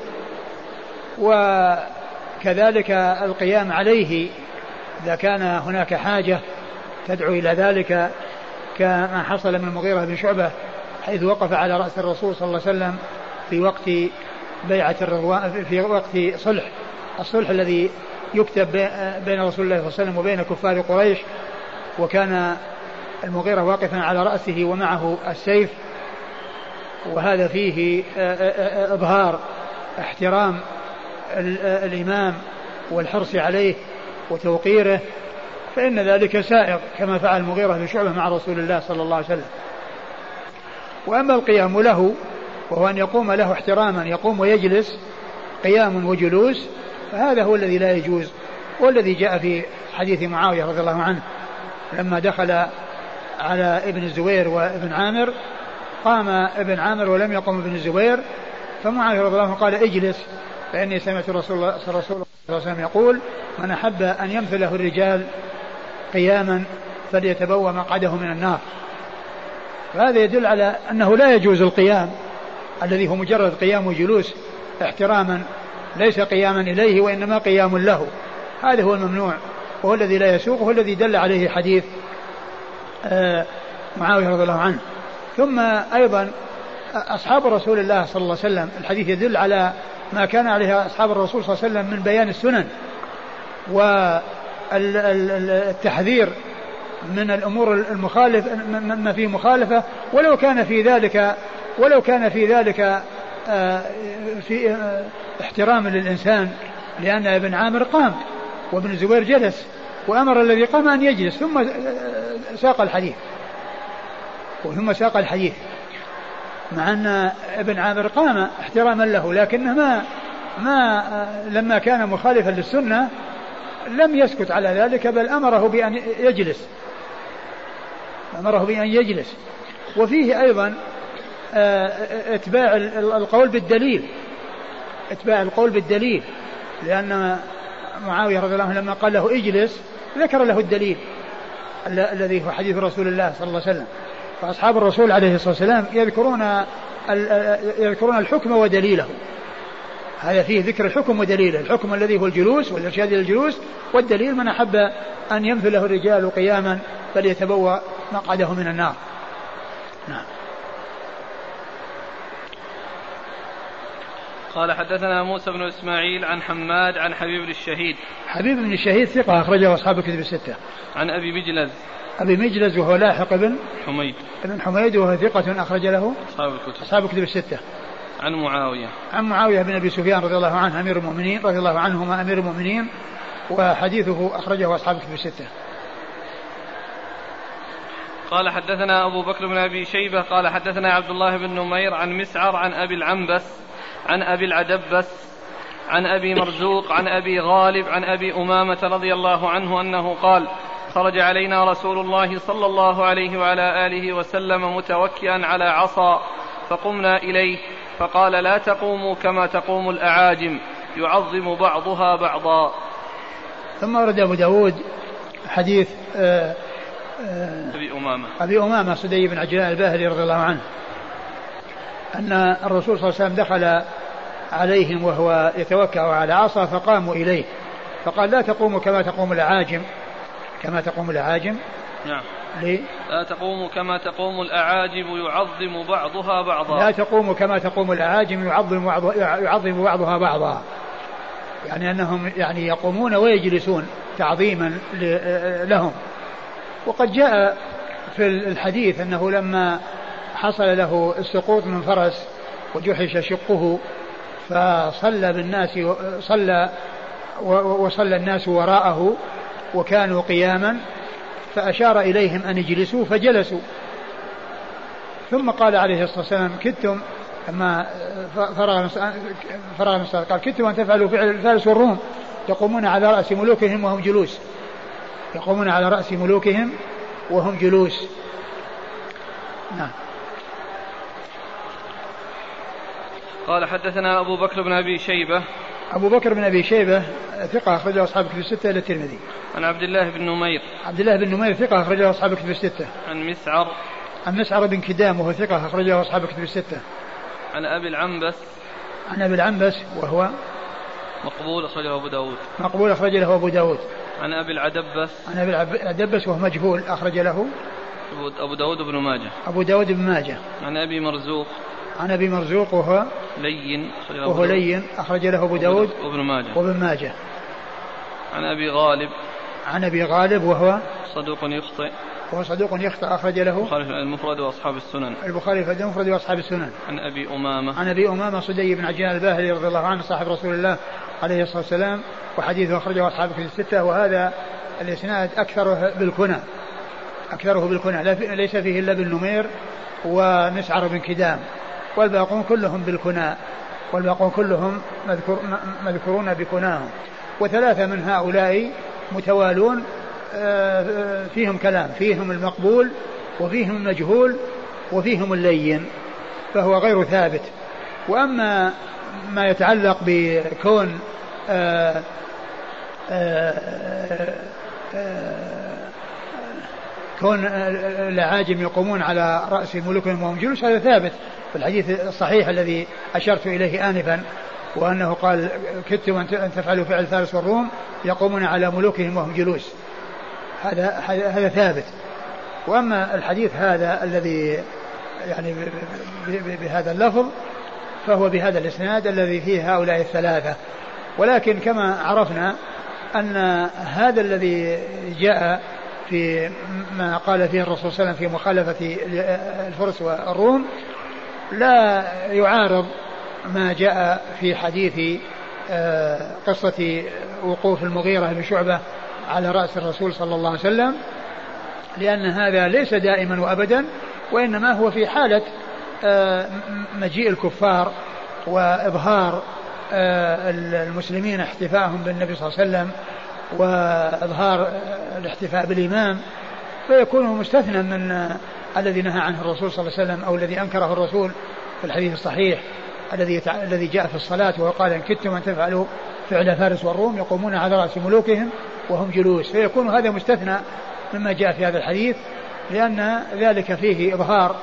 وكذلك القيام عليه إذا كان هناك حاجة تدعو إلى ذلك كما حصل من المغيرة بن شعبة حيث وقف على رأس الرسول صلى الله عليه وسلم في وقت بيعة الرضوان في وقت صلح. الصلح الذي يكتب بين رسول الله صلى الله عليه وسلم وبين كفار قريش وكان المغيرة واقفا على رأسه ومعه السيف وهذا فيه إظهار احترام الإمام والحرص عليه وتوقيره. فإن ذلك سائغ كما فعل المغيرة بن شعبة مع رسول الله صلى الله عليه وسلم. وأما القيام له وهو أن يقوم له احتراما يقوم ويجلس قيام وجلوس فهذا هو الذي لا يجوز والذي جاء في حديث معاوية رضي الله عنه لما دخل على ابن الزبير وابن عامر قام ابن عامر ولم يقم ابن الزبير فمعاوية رضي الله عنه قال اجلس فإني سمعت رسول الله صلى الله عليه وسلم يقول من أحب أن يمثله الرجال قياما فليتبوى مقعده من النار. فهذا يدل على أنه لا يجوز القيام الذي هو مجرد قيام وجلوس احتراما ليس قياما إليه وإنما قيام له. هذا هو الممنوع وهو الذي لا يسوق وهو الذي دل عليه حديث آه، معاوية رضي الله عنه. ثم أيضا أصحاب رسول الله صلى الله عليه وسلم الحديث يدل على ما كان عليه أصحاب الرسول صلى الله عليه وسلم من بيان السنن. والتحذير من الأمور المخالف ما فيه مخالفة. ولو كان في ذلك ولو كان في ذلك آه، في آه، احترام للإنسان لأن ابن عامر قام وابن الزبير جلس وأمر الذي قام أن يجلس ثم ساق الحديث. ثم ساق الحديث. مع أن ابن عامر قام احتراما له لكنه ما ما لما كان مخالفا للسنة لم يسكت على ذلك بل أمره بأن يجلس. أمره بأن يجلس. وفيه أيضا آه، إتباع القول بالدليل. إتباع القول بالدليل. لأن معاوية رضي الله عنه لما قال له اجلس ذكر له الدليل الذي هو حديث رسول الله صلى الله عليه وسلم. فأصحاب الرسول عليه الصلاة والسلام يذكرون يذكرون الحكم ودليله. هذا فيه ذكر الحكم ودليله الحكم الذي هو الجلوس والإرشاد إلى الجلوس والدليل من أحب أن يمثله الرجال قياما فليتبوأ مقعده من النار. نعم. قال حدثنا موسى بن إسماعيل عن حماد عن حبيب بن الشهيد. حبيب بن الشهيد ثقة أخرجه أصحاب الكتب الستة. عن أبي مجلز. أبي مجلز وهو لاحق بن حميد. بن حميد وهو ثقة أخرج له أصحاب الكتب. أصحاب الكتب الستة. عن معاوية. عن معاوية بن أبي سفيان رضي الله عنه أمير المؤمنين رضي الله عنهما أمير المؤمنين وحديثه أخرجه أصحاب الكتب الستة. قال حدثنا أبو بكر بن أبي شيبة قال حدثنا عبد الله بن نمير عن مسعر عن أبي العنبس عن أبي العدبس عن أبي مرزوق عن أبي غالب عن أبي أمامة رضي الله عنه أنه قال خرج علينا رسول الله صلى الله عليه وعلى آله وسلم متوكئا على عصا فقمنا إليه فقال لا تقوموا كما تقوم الأعاجم يعظم بعضها بعضا. ثم ورد أبو داود حديث آه، آه، أبي أمامة. أبي أمامة صدي بن عجلان الباهلي رضي الله عنه أن الرسول صلى الله عليه وسلم دخل عليهم وهو يتوكأ على عصا فقاموا إليه فقال لا تقوموا كما تقوم الأعاجم كما تقوم الأعاجم. نعم. لا تقوم كما تقوم الأعاجم يعظم بعضها بعضا. لا تقوم كما تقوم الأعاجم يعظم بعض يعظم بعضها بعضا. يعني أنهم يعني يقومون ويجلسون تعظيما لهم. وقد جاء في الحديث أنه لما حصل له السقوط من فرس وجحش شقه فصلى بالناس صلى وصلى الناس وراءه وكانوا قياما فأشار إليهم أن يجلسوا فجلسوا. ثم قال عليه الصلاة والسلام كدتم؟ لما فرغ فرغ قال كدتم أن تفعلوا فعل الفارس والروم يقومون على رأس ملوكهم وهم جلوس. يقومون على رأس ملوكهم وهم جلوس. نعم. قال حدثنا أبو بكر بن أبي شيبة أبو بكر بن أبي شيبة ثقة أخرجه أصحاب كتب الستة إلى الترمذي. عن عبد الله بن نمير. عبد الله بن نمير ثقة أخرجه أصحاب كتب الستة. عن مسعر. عن مسعر بن كدام وهو ثقة أخرجه أصحاب كتب الستة. عن أبي العنبس. عن أبي العنبس وهو مقبول أخرجه أبو داود مقبول أخرج له أبو داود عن أبي العدبس عن أبي العدبس وهو مجهول أخرج له أبو داود بن ماجه أبو داود بن ماجه عن أبي مرزوق عن أبي مرزوق وهو لين وهو لين أخرج له أبو داود وابن ماجه. وابن ماجه. عن أبي غالب. عن أبي غالب وهو صدوق يخطئ. وهو صدوق يخطئ أخرج له البخاري المفرد وأصحاب السنن. البخاري في المفرد وأصحاب السنن. عن أبي أمامة. عن أبي أمامة صدي بن عجلان الباهلي رضي الله عنه صاحب رسول الله عليه الصلاة والسلام وحديثه أخرجه أصحاب في الستة وهذا الإسناد أكثره بالكنى. أكثره بالكنى ليس فيه إلا بالنمير ومسعر بن كدام. والباقون كلهم بالكنى والباقون كلهم مذكور مذكورون بكناهم. وثلاثة من هؤلاء متوالون آه، فيهم كلام فيهم المقبول وفيهم المجهول وفيهم اللين فهو غير ثابت. وأما ما يتعلق بكون آه، آه، كون الأعاجم يقومون على رأس ملوكهم وهم جلوس هذا ثابت. في الحديث الصحيح الذي أشرت إليه آنفا وأنه قال كدتم أن تفعلوا فعل فارس والروم يقومون على ملوكهم وهم جلوس. هذا هذا ثابت. وأما الحديث هذا الذي يعني بهذا اللفظ فهو بهذا الإسناد الذي فيه هؤلاء الثلاثة. ولكن كما عرفنا أن هذا الذي جاء في ما قال فيه الرسول صلى الله عليه وسلم في مخالفة الفرس والروم لا يعارض ما جاء في حديث آه، قصة وقوف المغيرة بن شعبة على رأس الرسول صلى الله عليه وسلم لأن هذا ليس دائما وأبدا وإنما هو في حالة آه، مجيء الكفار وإظهار آه، المسلمين احتفاءهم بالنبي صلى الله عليه وسلم وإظهار الاحتفاء بالإمام فيكون مستثنى من الذي نهى عنه الرسول صلى الله عليه وسلم أو الذي أنكره الرسول في الحديث الصحيح الذي الذي جاء في الصلاة وهو قال إن كدتم أن تفعلوا فعل فارس والروم يقومون على رأس ملوكهم وهم جلوس. فيكون هذا مستثنى مما جاء في هذا الحديث لأن ذلك فيه إظهار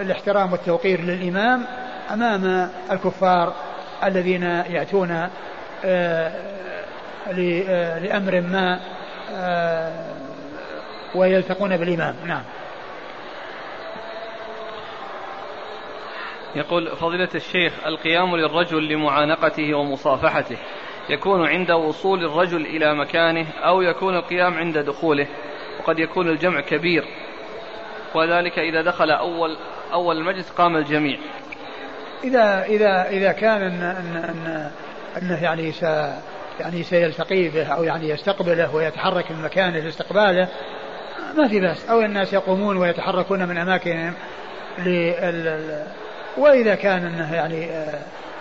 الاحترام والتوقير للإمام أمام الكفار الذين يأتون آه، آه، لأمر ما آه، ويلتقون بالإمام. نعم. يقول فضيلة الشيخ القيام للرجل لمعانقته ومصافحته يكون عند وصول الرجل إلى مكانه أو يكون القيام عند دخوله وقد يكون الجمع كبير. وذلك إذا دخل أول أول المجلس قام الجميع. إذا إذا إذا كان أن أن أن أنه يعني س يعني سيلتقي به أو يعني يستقبله ويتحرك من مكانه لاستقباله ما في بأس. أو الناس يقومون ويتحركون من أماكنهم لل وإذا كان أنه يعني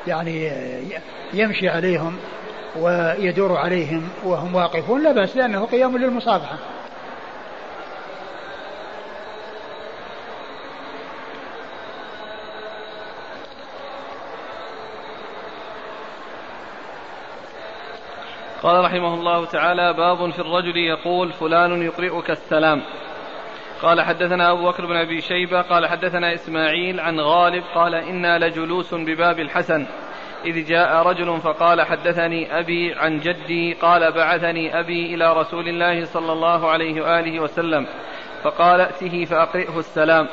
يعني يمشي عليهم ويدور عليهم وهم واقفون لا بأس لأنه قيام للمصافحة. قال رحمه الله تعالى باب في الرجل يقول فلان يقرئك السلام. قال حدثنا أبو بكر بن أبي شيبة قال حدثنا إسماعيل عن غالب قال إنا لجلوس بباب الحسن. إذ جاء رجل فقال حدثني أبي عن جدي قال بعثني أبي إلى رسول الله صلى الله عليه وآله وسلم فقال ائته فأقرئه السلام.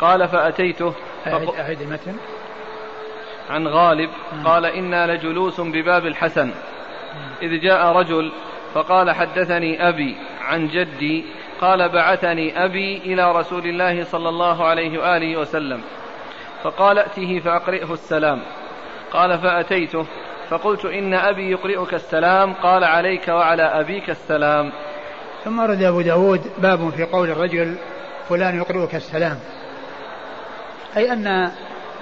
قال فأتيته أعد المتن عن غالب قال إنا لجلوس بباب الحسن. إذ جاء رجل فقال حدثني أبي عن جدي قال بعثني أبي إلى رسول الله صلى الله عليه وآله وسلم. فقال ائته فأقرئه السلام. قال فأتيته. فقلت إن أبي يقرئك السلام قال عليك وعلى أبيك السلام. ثم رد أبو داود باب في قول الرجل فلان يقرئك السلام. أي أن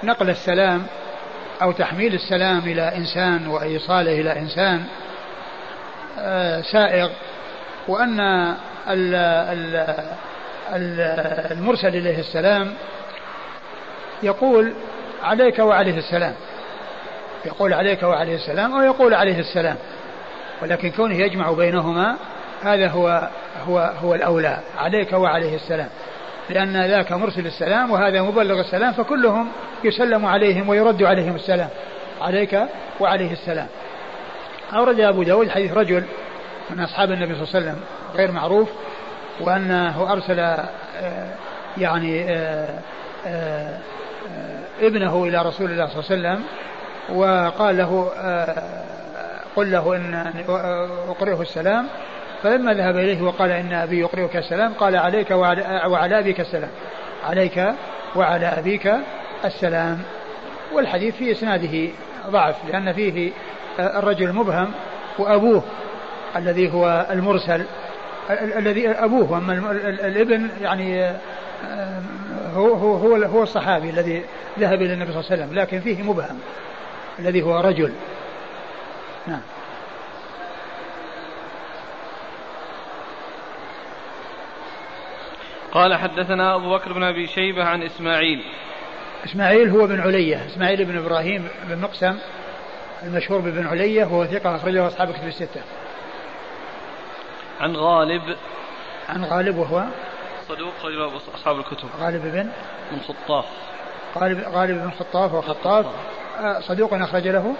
نقل السلام أو تحميل السلام إلى إنسان وإيصاله إلى إنسان آه، سائغ وأن المرسل إليه السلام يقول عليك وعليه السلام. يقول عليك وعليه السلام أو يقول عليه السلام. ولكن كونه يجمع بينهما هذا هو هو هو الأولى عليك وعليه السلام. لأن ذاك مرسل السلام وهذا مبلغ السلام فكلهم يسلم عليهم ويرد عليهم السلام. عليك وعليه السلام. أورد أبو داود حديث رجل من أصحاب النبي صلى الله عليه وسلم غير معروف وأنه أرسل آه، يعني آه، آه، ابنه إلى رسول الله صلى الله عليه وسلم وقال له قل له إن أقرئه السلام. فلما ذهب إليه وقال إن أبي يقرئك السلام قال عليك وعلى أبيك السلام. عليك وعلى أبيك السلام. والحديث في إسناده ضعف لأن فيه الرجل مبهم وأبوه. الذي هو المرسل الذي أبوه واما الابن يعني هو هو هو, هو الصحابي الذي ذهب إلى النبي صلى الله عليه وسلم لكن فيه مبهم الذي هو رجل. نعم. قال حدثنا أبو بكر بن أبي شيبة عن إسماعيل. إسماعيل هو بن علية إسماعيل بن إبراهيم بن مقسم المشهور بابن علية وهو ثقة أخرجه أصحاب كتب الستة. عن غالب. عن غالب وهو صدوق رجل أصحاب الكتب. غالب بن من خطاف. غالب غالب بن خطاف وخطاف آه، صدوق أخرج له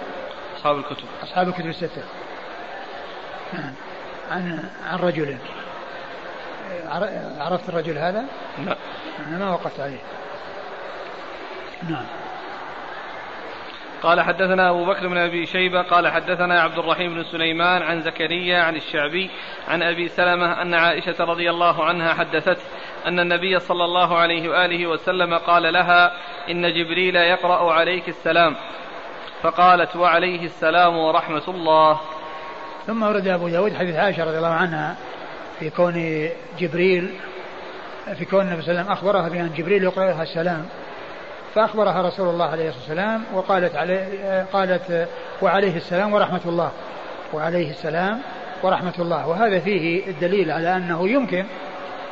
أصحاب الكتب. أصحاب الكتب الستة. نعم. عن عن رجل. عرفت الرجل هذا؟ لا. أنا ما وقفت عليه. نعم. قال حدثنا أبو بكر بن أبي شيبة قال حدثنا عبد الرحيم بن سليمان عن زكريا عن الشعبي عن أبي سلمة أن عائشة رضي الله عنها حدثته أن النبي صلى الله عليه وآله وسلم قال لها إن جبريل يقرأ عليك السلام. فقالت وعليه السلام ورحمة الله. ثم ورد أبو داود حديث عائشة رضي الله عنها في كون جبريل في كون النبي صلى الله عليه وسلم أخبرها بأن جبريل يقرأ لها السلام. فأخبرها رسول الله عليه الصلاة والسلام وقالت عليه قالت وعليه السلام ورحمة الله وعليه السلام ورحمة الله. وهذا فيه الدليل على أنه يمكن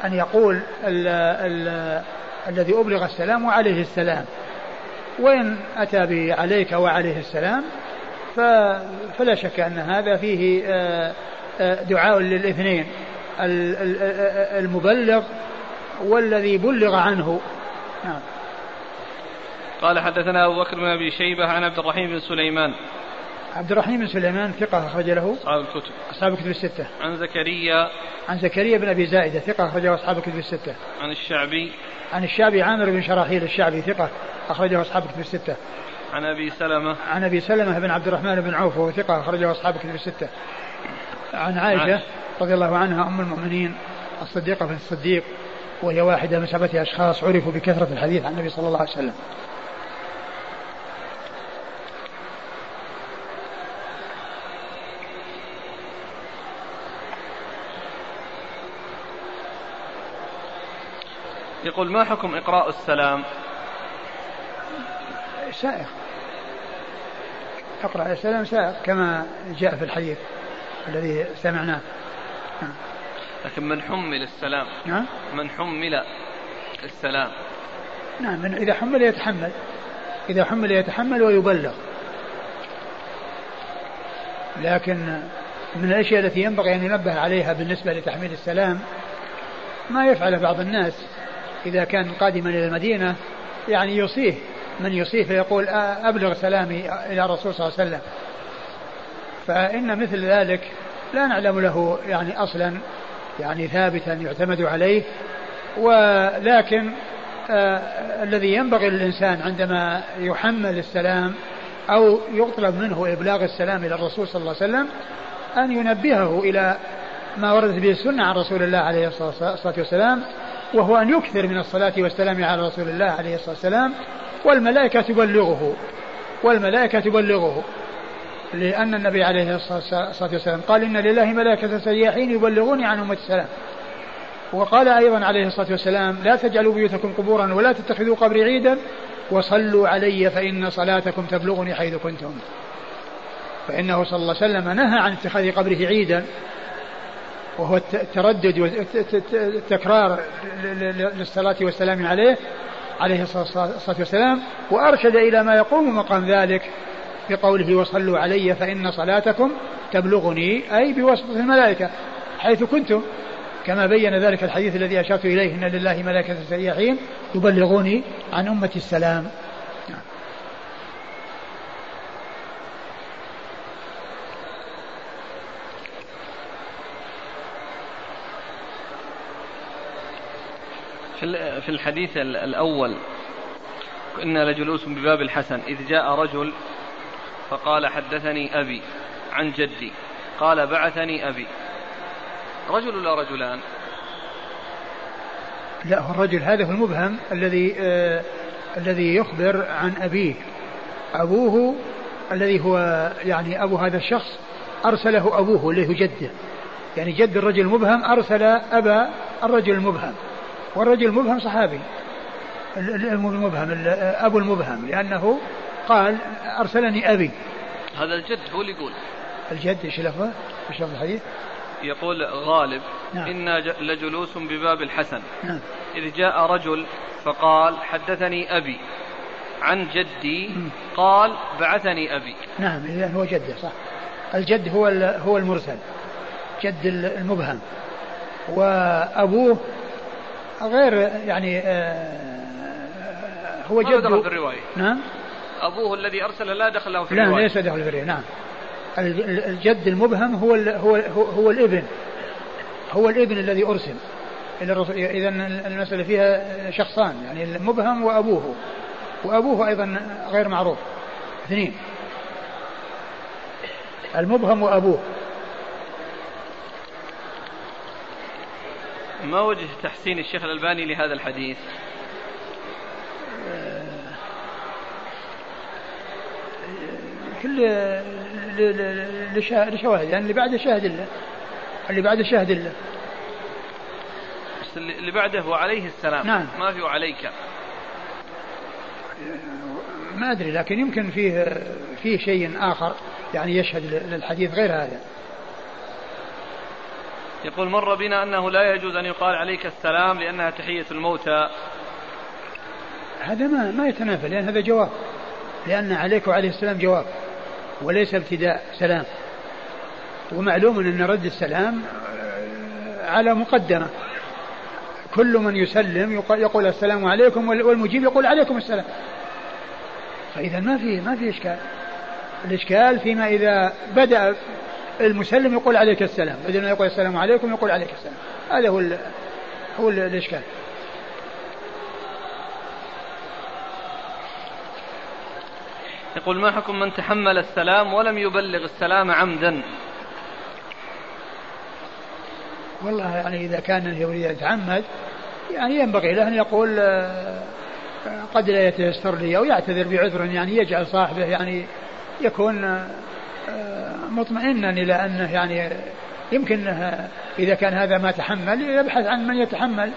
أن يقول ال ال الذي أبلغ السلام وعليه السلام. وإن أتى بعليك وعليه السلام فلا شك أن هذا فيه آه، آه، دعاء للاثنين المبلغ والذي بلغ عنه. نعم. قال حدثنا أبو بكر بن أبي شيبة عن عبد الرحيم بن سليمان. عبد الرحيم بن سليمان ثقة أخرج له أصحاب الكتب. أصحاب الكتب الستة. عن زكريا. عن زكريا بن أبي زائدة ثقة أخرجه أصحاب الكتب الستة. عن الشعبي. عن الشعبي عامر بن شراحيل الشعبي ثقة أخرجه أصحاب الكتب الستة. عن أبي سلمة. عن أبي سلمة بن عبد الرحمن بن عوف وهو ثقة أخرجه أصحاب الكتب الستة. عن عائشة رضي الله عنها أم المؤمنين الصديقة بن الصديق وهي واحدة من سبعة أشخاص عرفوا بكثرة الحديث عن النبي صلى الله عليه وسلم. يقول ما حكم إقراء السلام؟ سائغ اقرأ السلام سائغ كما جاء في الحديث الذي سمعناه. لكن من حمل السلام؟ نعم. من حمل السلام؟ نعم من إذا حمل يتحمل. إذا حمل يتحمل ويبلغ. لكن من الأشياء التي ينبغي أن ينبه عليها بالنسبة لتحميل السلام ما يفعل بعض الناس. إذا كان قادما إلى المدينة يعني يصيه من يصيه فيقول أبلغ سلامي إلى الرسول صلى الله عليه وسلم. فإن مثل ذلك لا نعلم له يعني أصلا يعني ثابتا يعتمد عليه ولكن آه الذي ينبغي للإنسان عندما يحمل السلام أو يطلب منه إبلاغ السلام إلى الرسول صلى الله عليه وسلم أن ينبهه إلى ما وردت به السنة عن رسول الله عليه الصلاة والسلام وهو أن يكثر من الصلاة والسلام على رسول الله عليه الصلاة والسلام والملائكة تبلغه والملائكة تبلغه لأن النبي عليه الصلاة والسلام قال إن لله ملائكة سياحين يبلغوني عن أمة السلام. وقال أيضا عليه الصلاة والسلام لا تجعلوا بيوتكم قبورا ولا تتخذوا قبري عيدا وصلوا علي فإن صلاتكم تبلغني حيث كنتم. فإنه صلى الله عليه وسلم نهى عن اتخاذ قبره عيدا وهو التردد والتكرار للصلاة والسلام عليه عليه الصلاة والسلام وأرشد إلى ما يقوم مقام ذلك بقوله وصلوا علي فإن صلاتكم تبلغني أي بواسطة الملائكة حيث كنتم. كما بين ذلك الحديث الذي أشرت إليه إن لله ملائكة سياحين يبلغوني عن أمة السلام. في الحديث الأول إنا لجلوس بباب الحسن إذ جاء رجل فقال حدثني أبي عن جدي قال بعثني أبي. رجل ولا رجلان؟ لا هو الرجل هذا هو المبهم الذي آه الذي يخبر عن أبيه. أبوه الذي هو يعني أبو هذا الشخص أرسله أبوه اللي هو جده. يعني جد الرجل المبهم أرسل أبا الرجل المبهم. والرجل المبهم صحابي المبهم أبو المبهم لأنه قال أرسلني أبي هذا الجد هو اللي يقول الجد إيش لفظه؟ إيش لفظ الحديث؟ يقول غالب نعم. إنا لجلوس بباب الحسن نعم. إذ جاء رجل فقال حدثني أبي عن جدي م. قال بعثني أبي نعم إذا هو جده صح الجد هو هو المرسل جد المبهم وأبوه غير يعني آه هو جد دخل في الرواية؟ نعم. أبوه الذي أرسل لا دخل له في لا ليس دخل في الرواية نعم. الجد المبهم هو ال هو هو, هو الإبن. هو الإبن الذي أرسل. إذا المسألة فيها شخصان يعني المبهم وأبوه. وأبوه أيضا غير معروف. اثنين. المبهم وأبوه. ما وجه تحسين الشيخ الألباني لهذا الحديث؟ كل لشواهد يعني اللي بعده شاهد الله اللي بعده شاهد الله بس اللي بعده هو عليه السلام. نعم. ما في عليك. ما أدري لكن يمكن فيه فيه شيء آخر يعني يشهد للحديث غير هذا. يقول مر بنا أنه لا يجوز أن يقال عليك السلام لأنها تحية الموتى. هذا ما ما يتنافى لأن هذا جواب. لأن عليك وعليه السلام جواب وليس ابتداء سلام. ومعلوم أن رد السلام على مقدمة. كل من يسلم يقول السلام عليكم والمجيب يقول عليكم السلام. فإذا ما في ما في إشكال. الإشكال فيما إذا بدأ المسلم يقول عليك السلام بدل ما يقول السلام عليكم يقول عليك السلام. هذا هو ال هو ال الإشكال. يقول ما حكم من تحمل السلام ولم يبلغ السلام عمدا؟ والله يعني إذا كان يريد يتعمد يعني ينبغي له أن يقول آه، قد لا يتيسر لي أو يعتذر بعذر يعني يجعل صاحبه يعني يكون آه، مطمئنا إلى أنه يعني يمكن إذا كان هذا ما تحمل يبحث عن من يتحمل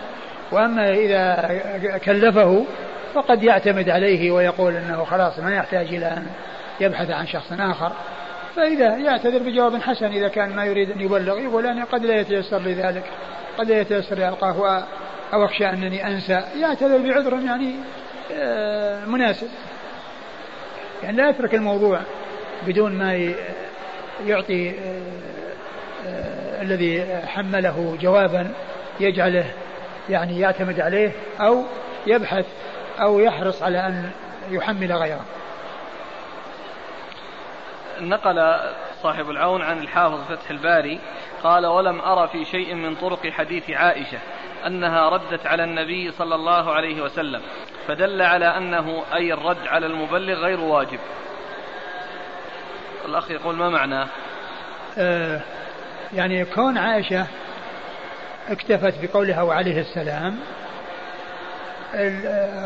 وأما إذا كلفه فقد يعتمد عليه ويقول أنه خلاص ما يحتاج إلى أن يبحث عن شخص آخر. فإذا يعتذر بجواب حسن إذا كان ما يريد أن يبلغ يقول أنا قد لا يتيسر لي ذلك قد لا يتيسر لي ألقاه أو أخشى أنني أنسى. يعتذر بعذر يعني آه، مناسب. يعني لا يترك الموضوع. بدون ما يعطي آه، آه، الذي حمله جوابا يجعله يعني يعتمد عليه أو يبحث أو يحرص على أن يحمل غيره. نقل صاحب العون عن الحافظ فتح الباري قال ولم أرى في شيء من طرق حديث عائشة أنها ردت على النبي صلى الله عليه وسلم فدل على أنه أي الرد على المبلغ غير واجب. الأخ يقول ما معناه آه يعني كون عائشة اكتفت بقولها وعليه السلام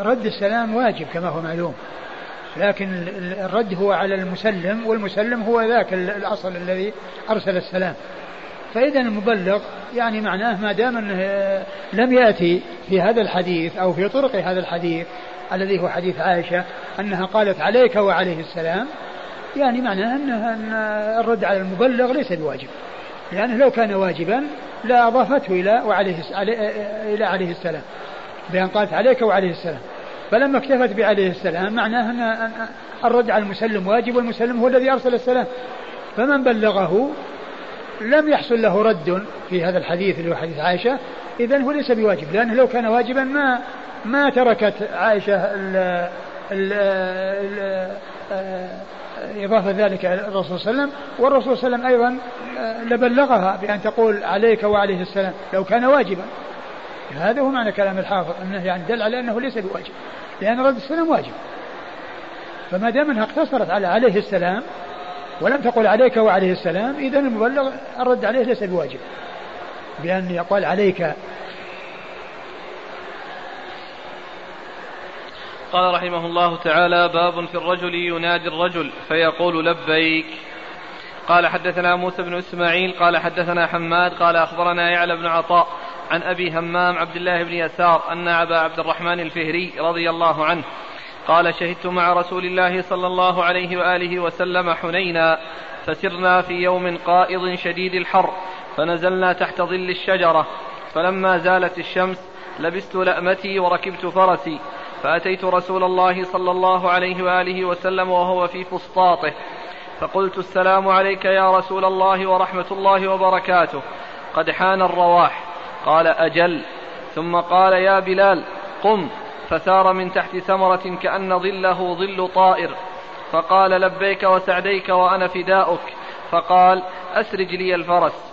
رد السلام واجب كما هو معلوم. لكن الرد هو على المسلم والمسلم هو ذاك الأصل الذي أرسل السلام. فإذا المبلغ يعني معناه ما دام أنه لم يأتي في هذا الحديث أو في طرق هذا الحديث الذي هو حديث عائشة أنها قالت عليك وعليه السلام يعني معناه أن الرد على المبلغ ليس بواجب. لأنه لو كان واجبا لأضافته إلى وعليه إلى عليه السلام. بأن قالت عليك وعليه السلام. فلما اكتفت بعليه السلام معناه أن الرد على المسلم واجب والمسلم هو الذي أرسل السلام. فمن بلغه لم يحصل له رد في هذا الحديث اللي هو حديث عائشة. إذا هو ليس بواجب. لأنه لو كان واجبا ما ما تركت عائشة إضافة ذلك إلى الرسول صلى الله عليه وسلم. والرسول صلى الله عليه وسلم أيضا لبلغها بأن تقول عليك وعليه السلام لو كان واجبا. هذا هو معنى كلام الحافظ أنه يعني دل على أنه ليس بواجب لأن رد السلام واجب. فما دام أنها اقتصرت على عليه السلام ولم تقل عليك وعليه السلام إذا المبلغ الرد عليه ليس بواجب. بأن يقول عليك قال رحمه الله تعالى باب في الرجل ينادي الرجل فيقول لبيك. قال حدثنا موسى بن إسماعيل قال حدثنا حماد قال أخبرنا يعلى بن عطاء عن أبي همام عبد الله بن يسار أن أبا عبد الرحمن الفهري رضي الله عنه قال شهدت مع رسول الله صلى الله عليه وآله وسلم حنينا فسرنا في يوم قائض شديد الحر فنزلنا تحت ظل الشجرة فلما زالت الشمس لبست لأمتي وركبت فرسي فأتيت رسول الله صلى الله عليه وآله وسلم وهو في فسطاطه فقلت السلام عليك يا رسول الله ورحمة الله وبركاته. قد حان الرواح. قال أجل. ثم قال يا بلال قم. فثار من تحت ثمرة كأن ظله ظل طائر. فقال لبيك وسعديك وأنا فداؤك. فقال أسرج لي الفرس.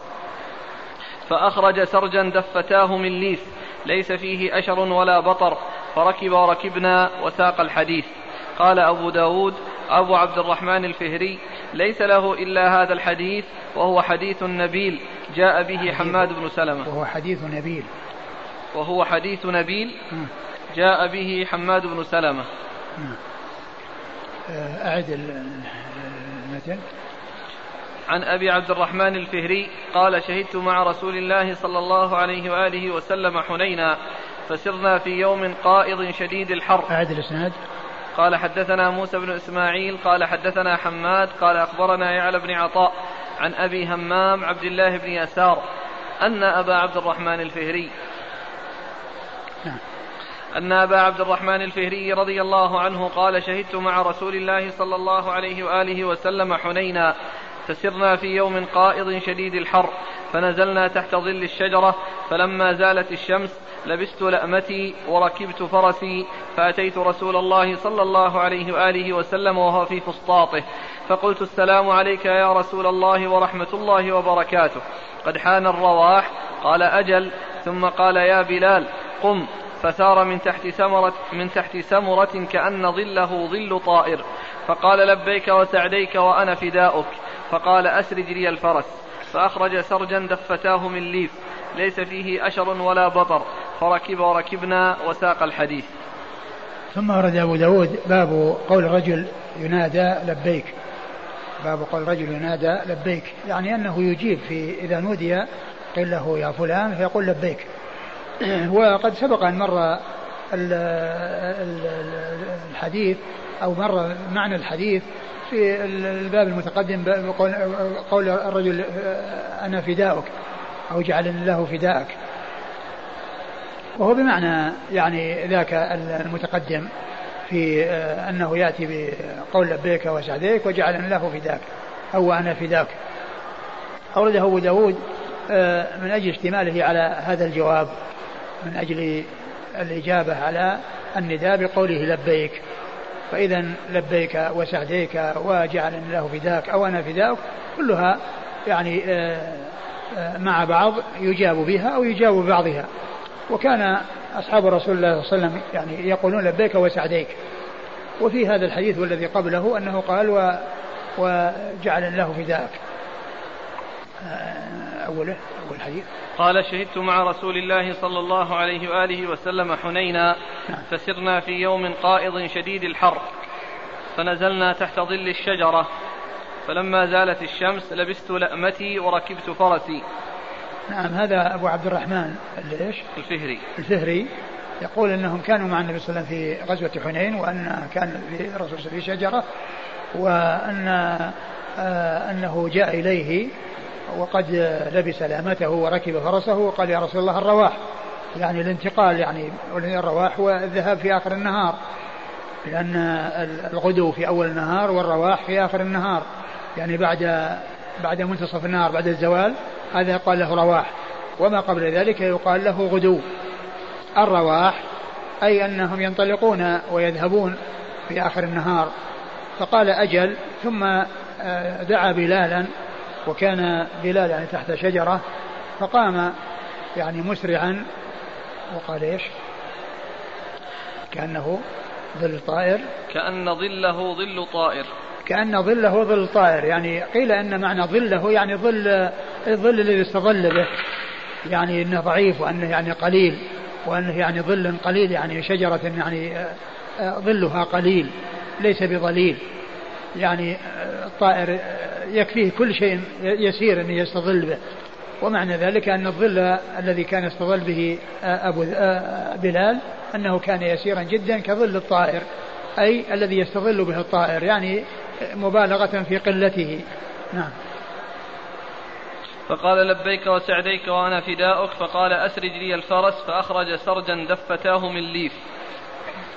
فأخرج سرجا دفتاه من ليث. ليس فيه أشر ولا بطر. فركب وركبنا وساق الحديث. قال أبو داود أبو عبد الرحمن الفهري ليس له إلا هذا الحديث وهو حديث نبيل جاء به حماد بن سلمة. وهو حديث نبيل. وهو حديث نبيل جاء به حماد بن سلمة. أعد المثل عن أبي عبد الرحمن الفهري قال شهدت مع رسول الله صلى الله عليه وآله وسلم حنينا فسرنا في يوم قائض شديد الحر أعد الإسناد قال حدثنا موسى بن إسماعيل قال حدثنا حماد قال أخبرنا يعلى بن عطاء عن أبي همام عبد الله بن يسار أن أبا عبد الرحمن الفهري نعم. أن أبا عبد الرحمن الفهري رضي الله عنه قال شهدت مع رسول الله صلى الله عليه وآله وسلم حنينا فسرنا في يوم قائض شديد الحر فنزلنا تحت ظل الشجرة فلما زالت الشمس لبست لأمتي وركبت فرسي فأتيت رسول الله صلى الله عليه وآله وسلم وهو في فسطاطه فقلت السلام عليك يا رسول الله ورحمة الله وبركاته. قد حان الرواح قال أجل ثم قال يا بلال قم فسار من تحت سمرة من تحت سمرة كأن ظله ظل طائر فقال لبيك وسعديك وأنا فداؤك. فقال أسرج لي الفرس. فأخرج سرجا دفتاه من ليف. ليس فيه أشر ولا بطر. فركب وركبنا وساق الحديث. ثم ورد أبو داود باب قول الرجل ينادى لبيك. باب قول الرجل ينادى لبيك. يعني أنه يجيب في إذا نودي قيل له يا فلان فيقول لبيك. وقد سبق أن مر الحديث أو مر معنى الحديث في الباب المتقدم قول الرجل أنا فداؤك أو جعل الله فداءك وهو بمعنى يعني ذاك المتقدم في أنه يأتي بقول لبيك وسعديك وجعل الله فداك أو أنا فداك أورده أبو داود من أجل اشتماله على هذا الجواب من أجل الإجابة على النداء بقوله لبيك فإذا لبيك وسعديك وجعل الله فداك أو أنا فداك كلها يعني مع بعض يجاب بها أو يجاب ببعضها وكان أصحاب رسول الله صلى الله عليه وسلم يعني يقولون لبيك وسعديك. وفي هذا الحديث والذي قبله أنه قال و وجعل الله فداك. آه، أوله أول حديث قال شهدت مع رسول الله صلى الله عليه وآله وسلم حنينا. فسرنا في يوم قائض شديد الحر فنزلنا تحت ظل الشجرة فلما زالت الشمس لبست لأمتي وركبت فرسي نعم هذا أبو عبد الرحمن ليش؟ الفهري الفهري يقول إنهم كانوا مع النبي صلى الله عليه وسلم في غزوة حنين وأن كان في الرسول في شجرة وأن آه أنه جاء إليه وقد لبس لامته وركب فرسه وقال يا رسول الله الرواح. يعني الانتقال يعني الرواح والذهاب في آخر النهار. لأن الغدو في أول النهار والرواح في آخر النهار. يعني بعد بعد منتصف النهار بعد الزوال هذا يقال له رواح. وما قبل ذلك يقال له غدو. الرواح أي أنهم ينطلقون ويذهبون في آخر النهار. فقال أجل ثم آه، دعا بلالا وكان بلال يعني تحت شجرة فقام يعني مسرعا وقال إيش؟ كأنه ظل طائر. كأن ظله ظل طائر. كأن ظله ظل طائر يعني قيل أن معنى ظله يعني ظل الظل الذي استظل به يعني أنه ضعيف وأنه يعني قليل وأنه يعني ظل قليل يعني شجرة يعني آه، آه، ظلها قليل ليس بظليل. يعني آه، الطائر يكفيه كل شيء يسير أن يستظل به. ومعنى ذلك أن الظل الذي كان يستظل به أبو بلال أنه كان يسيرا جدا كظل الطائر أي الذي يستظل به الطائر يعني مبالغة في قلته. نعم. فقال لبيك وسعديك وأنا فداؤك فقال أسرج لي الفرس فأخرج سرجا دفتاه من ليف.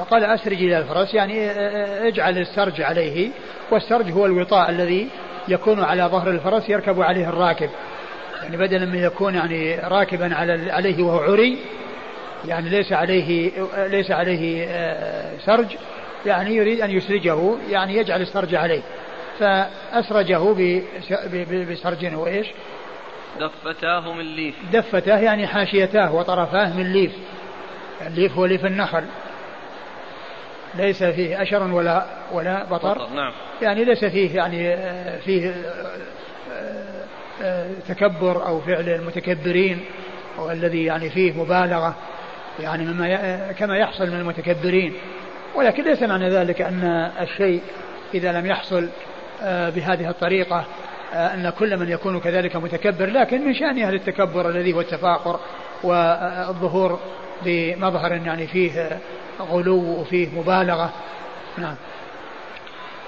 فقال أسرج لي الفرس يعني اجعل السرج عليه والسرج هو الوطاء الذي يكون على ظهر الفرس يركب عليه الراكب. يعني بدلا من يكون يعني راكبا على عليه وهو عري يعني ليس عليه ليس عليه سرج يعني يريد أن يسرجه يعني يجعل السرج عليه. فأسرجه بسرج وإيش دفتاه من ليف. دفتاه يعني حاشيتاه وطرفاه من ليف. الليف هو ليف النخل. ليس فيه أشر ولا ولا بطر, بطر نعم. يعني ليس فيه يعني فيه تكبر أو فعل المتكبرين والذي يعني فيه مبالغة يعني مما كما يحصل من المتكبرين. ولكن ليس معنى ذلك أن الشيء إذا لم يحصل آه، بهذه الطريقة آه، أن كل من يكون كذلك متكبر. لكن من شأن أهل التكبر الذي هو التفاخر والظهور بمظهر يعني فيه غلو وفيه مبالغة. نعم.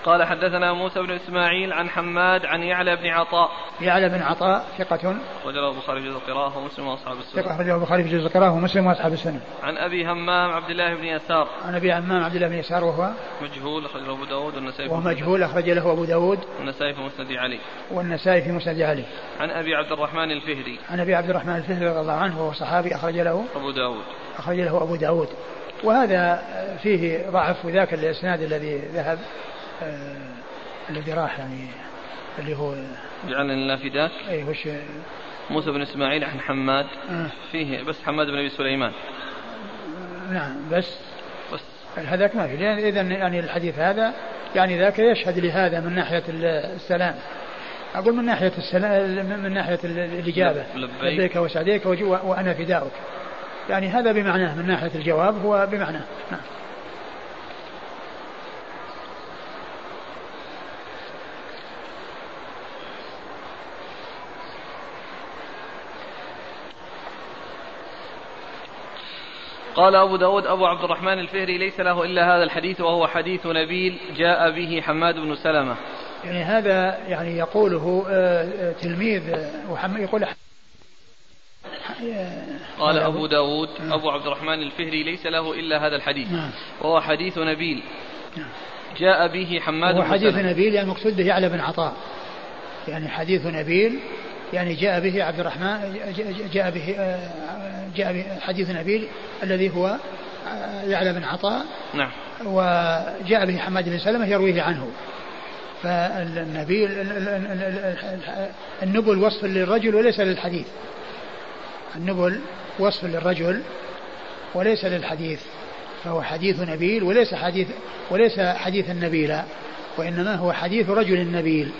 قال حدثنا موسى بن إسماعيل عن حماد عن يعلى بن عطاء. يعلى بن عطاء ثقة. وجره البخاري في جزء القراءة ومسلم وأصحاب السنة. ثقة وجره البخاري في جزء القراءة ومسلم وأصحاب السنة. عن أبي همام عبد الله بن يسار. عن أبي همام عبد الله بن يسار وهو مجهول اخرج له أبو داود والنسائي وهو مجهول أخرج له أبو داود والنسائي في مسند علي. والنسائي في مسند علي. عن أبي عبد الرحمن الفهري. عن أبي عبد الرحمن الفهري رضي الله عنه وهو صحابي أخرج له أبو داود. أخرج له أبو داود. وهذا فيه ضعف وذاك الإسناد الذي ذهب آه الذي راح يعني اللي هو جعلنا فداك اي وش موسى بن إسماعيل عن حماد. آه. فيه بس حماد بن أبي سليمان. نعم بس بس. هذاك ما في. لأن اذا يعني الحديث هذا يعني ذاك يشهد لهذا من ناحية السلام. أقول من ناحية السلام من ناحية الإجابة. لبيك, لبيك وسعديك وأنا فداؤك يعني هذا بمعناه من ناحية الجواب هو بمعناه. نعم. قال أبو داود أبو عبد الرحمن الفهري ليس له إلا هذا الحديث وهو حديث نبيل جاء به حماد بن سلمة. يعني هذا يعني يقوله آه، آه، تلميذ وحماد يقول قال أبو داود أبو عبد الرحمن الفهري ليس له إلا هذا الحديث. نعم. وهو حديث نبيل. نعم. جاء به حماد بن حديث نبيل يعني مقصود به يعلى بن عطاء. يعني حديث نبيل يعني جاء به عبد الرحمن جاء به جاء به حديث نبيل الذي هو يعلى بن عطاء. نعم. وجاء به حماد بن سلمة يرويه عنه. فالنبيل النبل وصف للرجل وليس للحديث. النبل وصف للرجل وليس للحديث فهو حديث نبيل وليس حديث وليس حديث النبيل وإنما هو حديث رجل نبيل.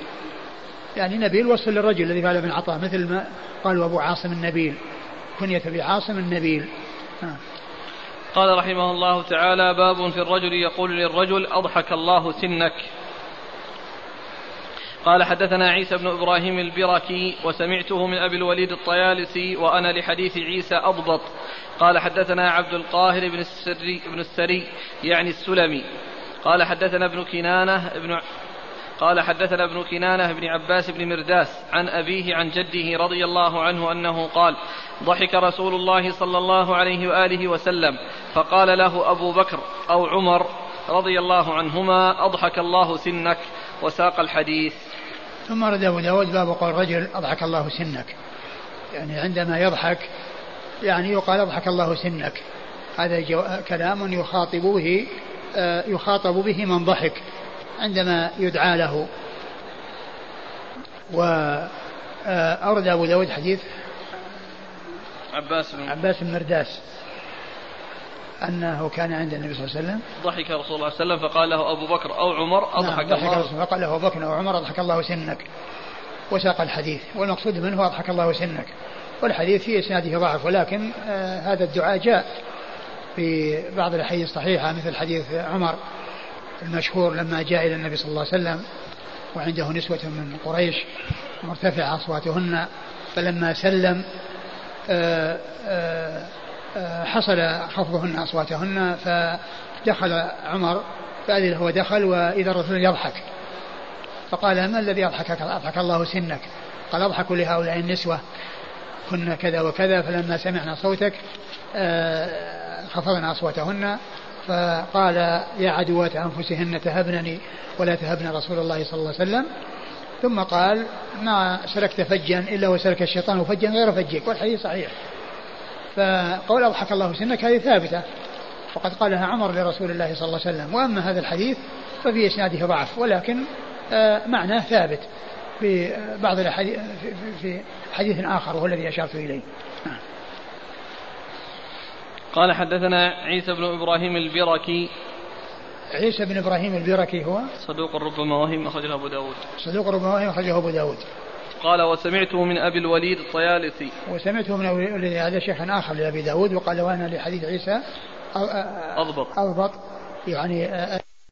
يعني نبيل وصف للرجل الذي فعل بن عطاء مثل ما قالوا أبو عاصم النبيل كنية بعاصم النبيل. آه. قال رحمه الله تعالى باب في الرجل يقول للرجل أضحك الله سنك. قال حدثنا عيسى بن إبراهيم البركي وسمعته من أبي الوليد الطيالسي وأنا لحديث عيسى أضبط. قال حدثنا عبد القاهر بن السري بن السري يعني السلمي. قال حدثنا ابن كنانة ابن قال حدثنا ابن كنانة بن عباس بن مرداس عن أبيه عن جده رضي الله عنه أنه قال ضحك رسول الله صلى الله عليه وآله وسلم فقال له أبو بكر أو عمر رضي الله عنهما أضحك الله سنك وساق الحديث. ثم رد أبو داود باب قول رجل أضحك الله سنك. يعني عندما يضحك يعني يقال أضحك الله سنك. هذا كلام يخاطب به آه، يخاطب به من ضحك عندما يدعى له. وأورد أبو داود حديث عباس بن عباس بن مرداس. أنه كان عند النبي صلى الله عليه وسلم. ضحك رسول الله صلى الله عليه وسلم فقال له أبو بكر أو عمر أضحك نعم الله. فقال له أبو بكر أو عمر أضحك الله سنك. وساق الحديث والمقصود منه أضحك الله سنك. والحديث في إسناده ضعف ولكن آه هذا الدعاء جاء في بعض الأحاديث الصحيحة مثل حديث عمر المشهور لما جاء إلى النبي صلى الله عليه وسلم وعنده نسوة من قريش مرتفع أصواتهن فلما سلم آه، آه، آه، حصل خفضهن أصواتهن فدخل عمر فأذن هو دخل وإذا الرسول يضحك. فقال ما الذي أضحكك أضحك الله سنك. قال أضحك لهؤلاء النسوة. كن كذا وكذا فلما سمعنا صوتك خفضنا أصواتهن. فقال يا عدوات أنفسهن تهبنني ولا تهبن رسول الله صلى الله عليه وسلم. ثم قال ما سلكت فجا إلا وسلك الشيطان فجا غير فجك. والحديث صحيح. فقول أضحك الله سنك هذه ثابتة. وقد قالها عمر لرسول الله صلى الله عليه وسلم. وأما هذا الحديث ففي إسناده ضعف ولكن آه، معناه ثابت في بعض الحديث في حديث آخر وهو الذي أشرت إليه. قال حدثنا عيسى بن إبراهيم البركي عيسى بن إبراهيم البركي هو؟ صدوق ربما وهم أخرجه أبو داود. صدوق ربما وهم أخرجه أبو داود. قال وسمعته من أبي الوليد الطيالسي. وسمعته من أبي الوليد هذا شيخ آخر لأبي داود وقال وأنا لحديث عيسى أضبط. أضبط. يعني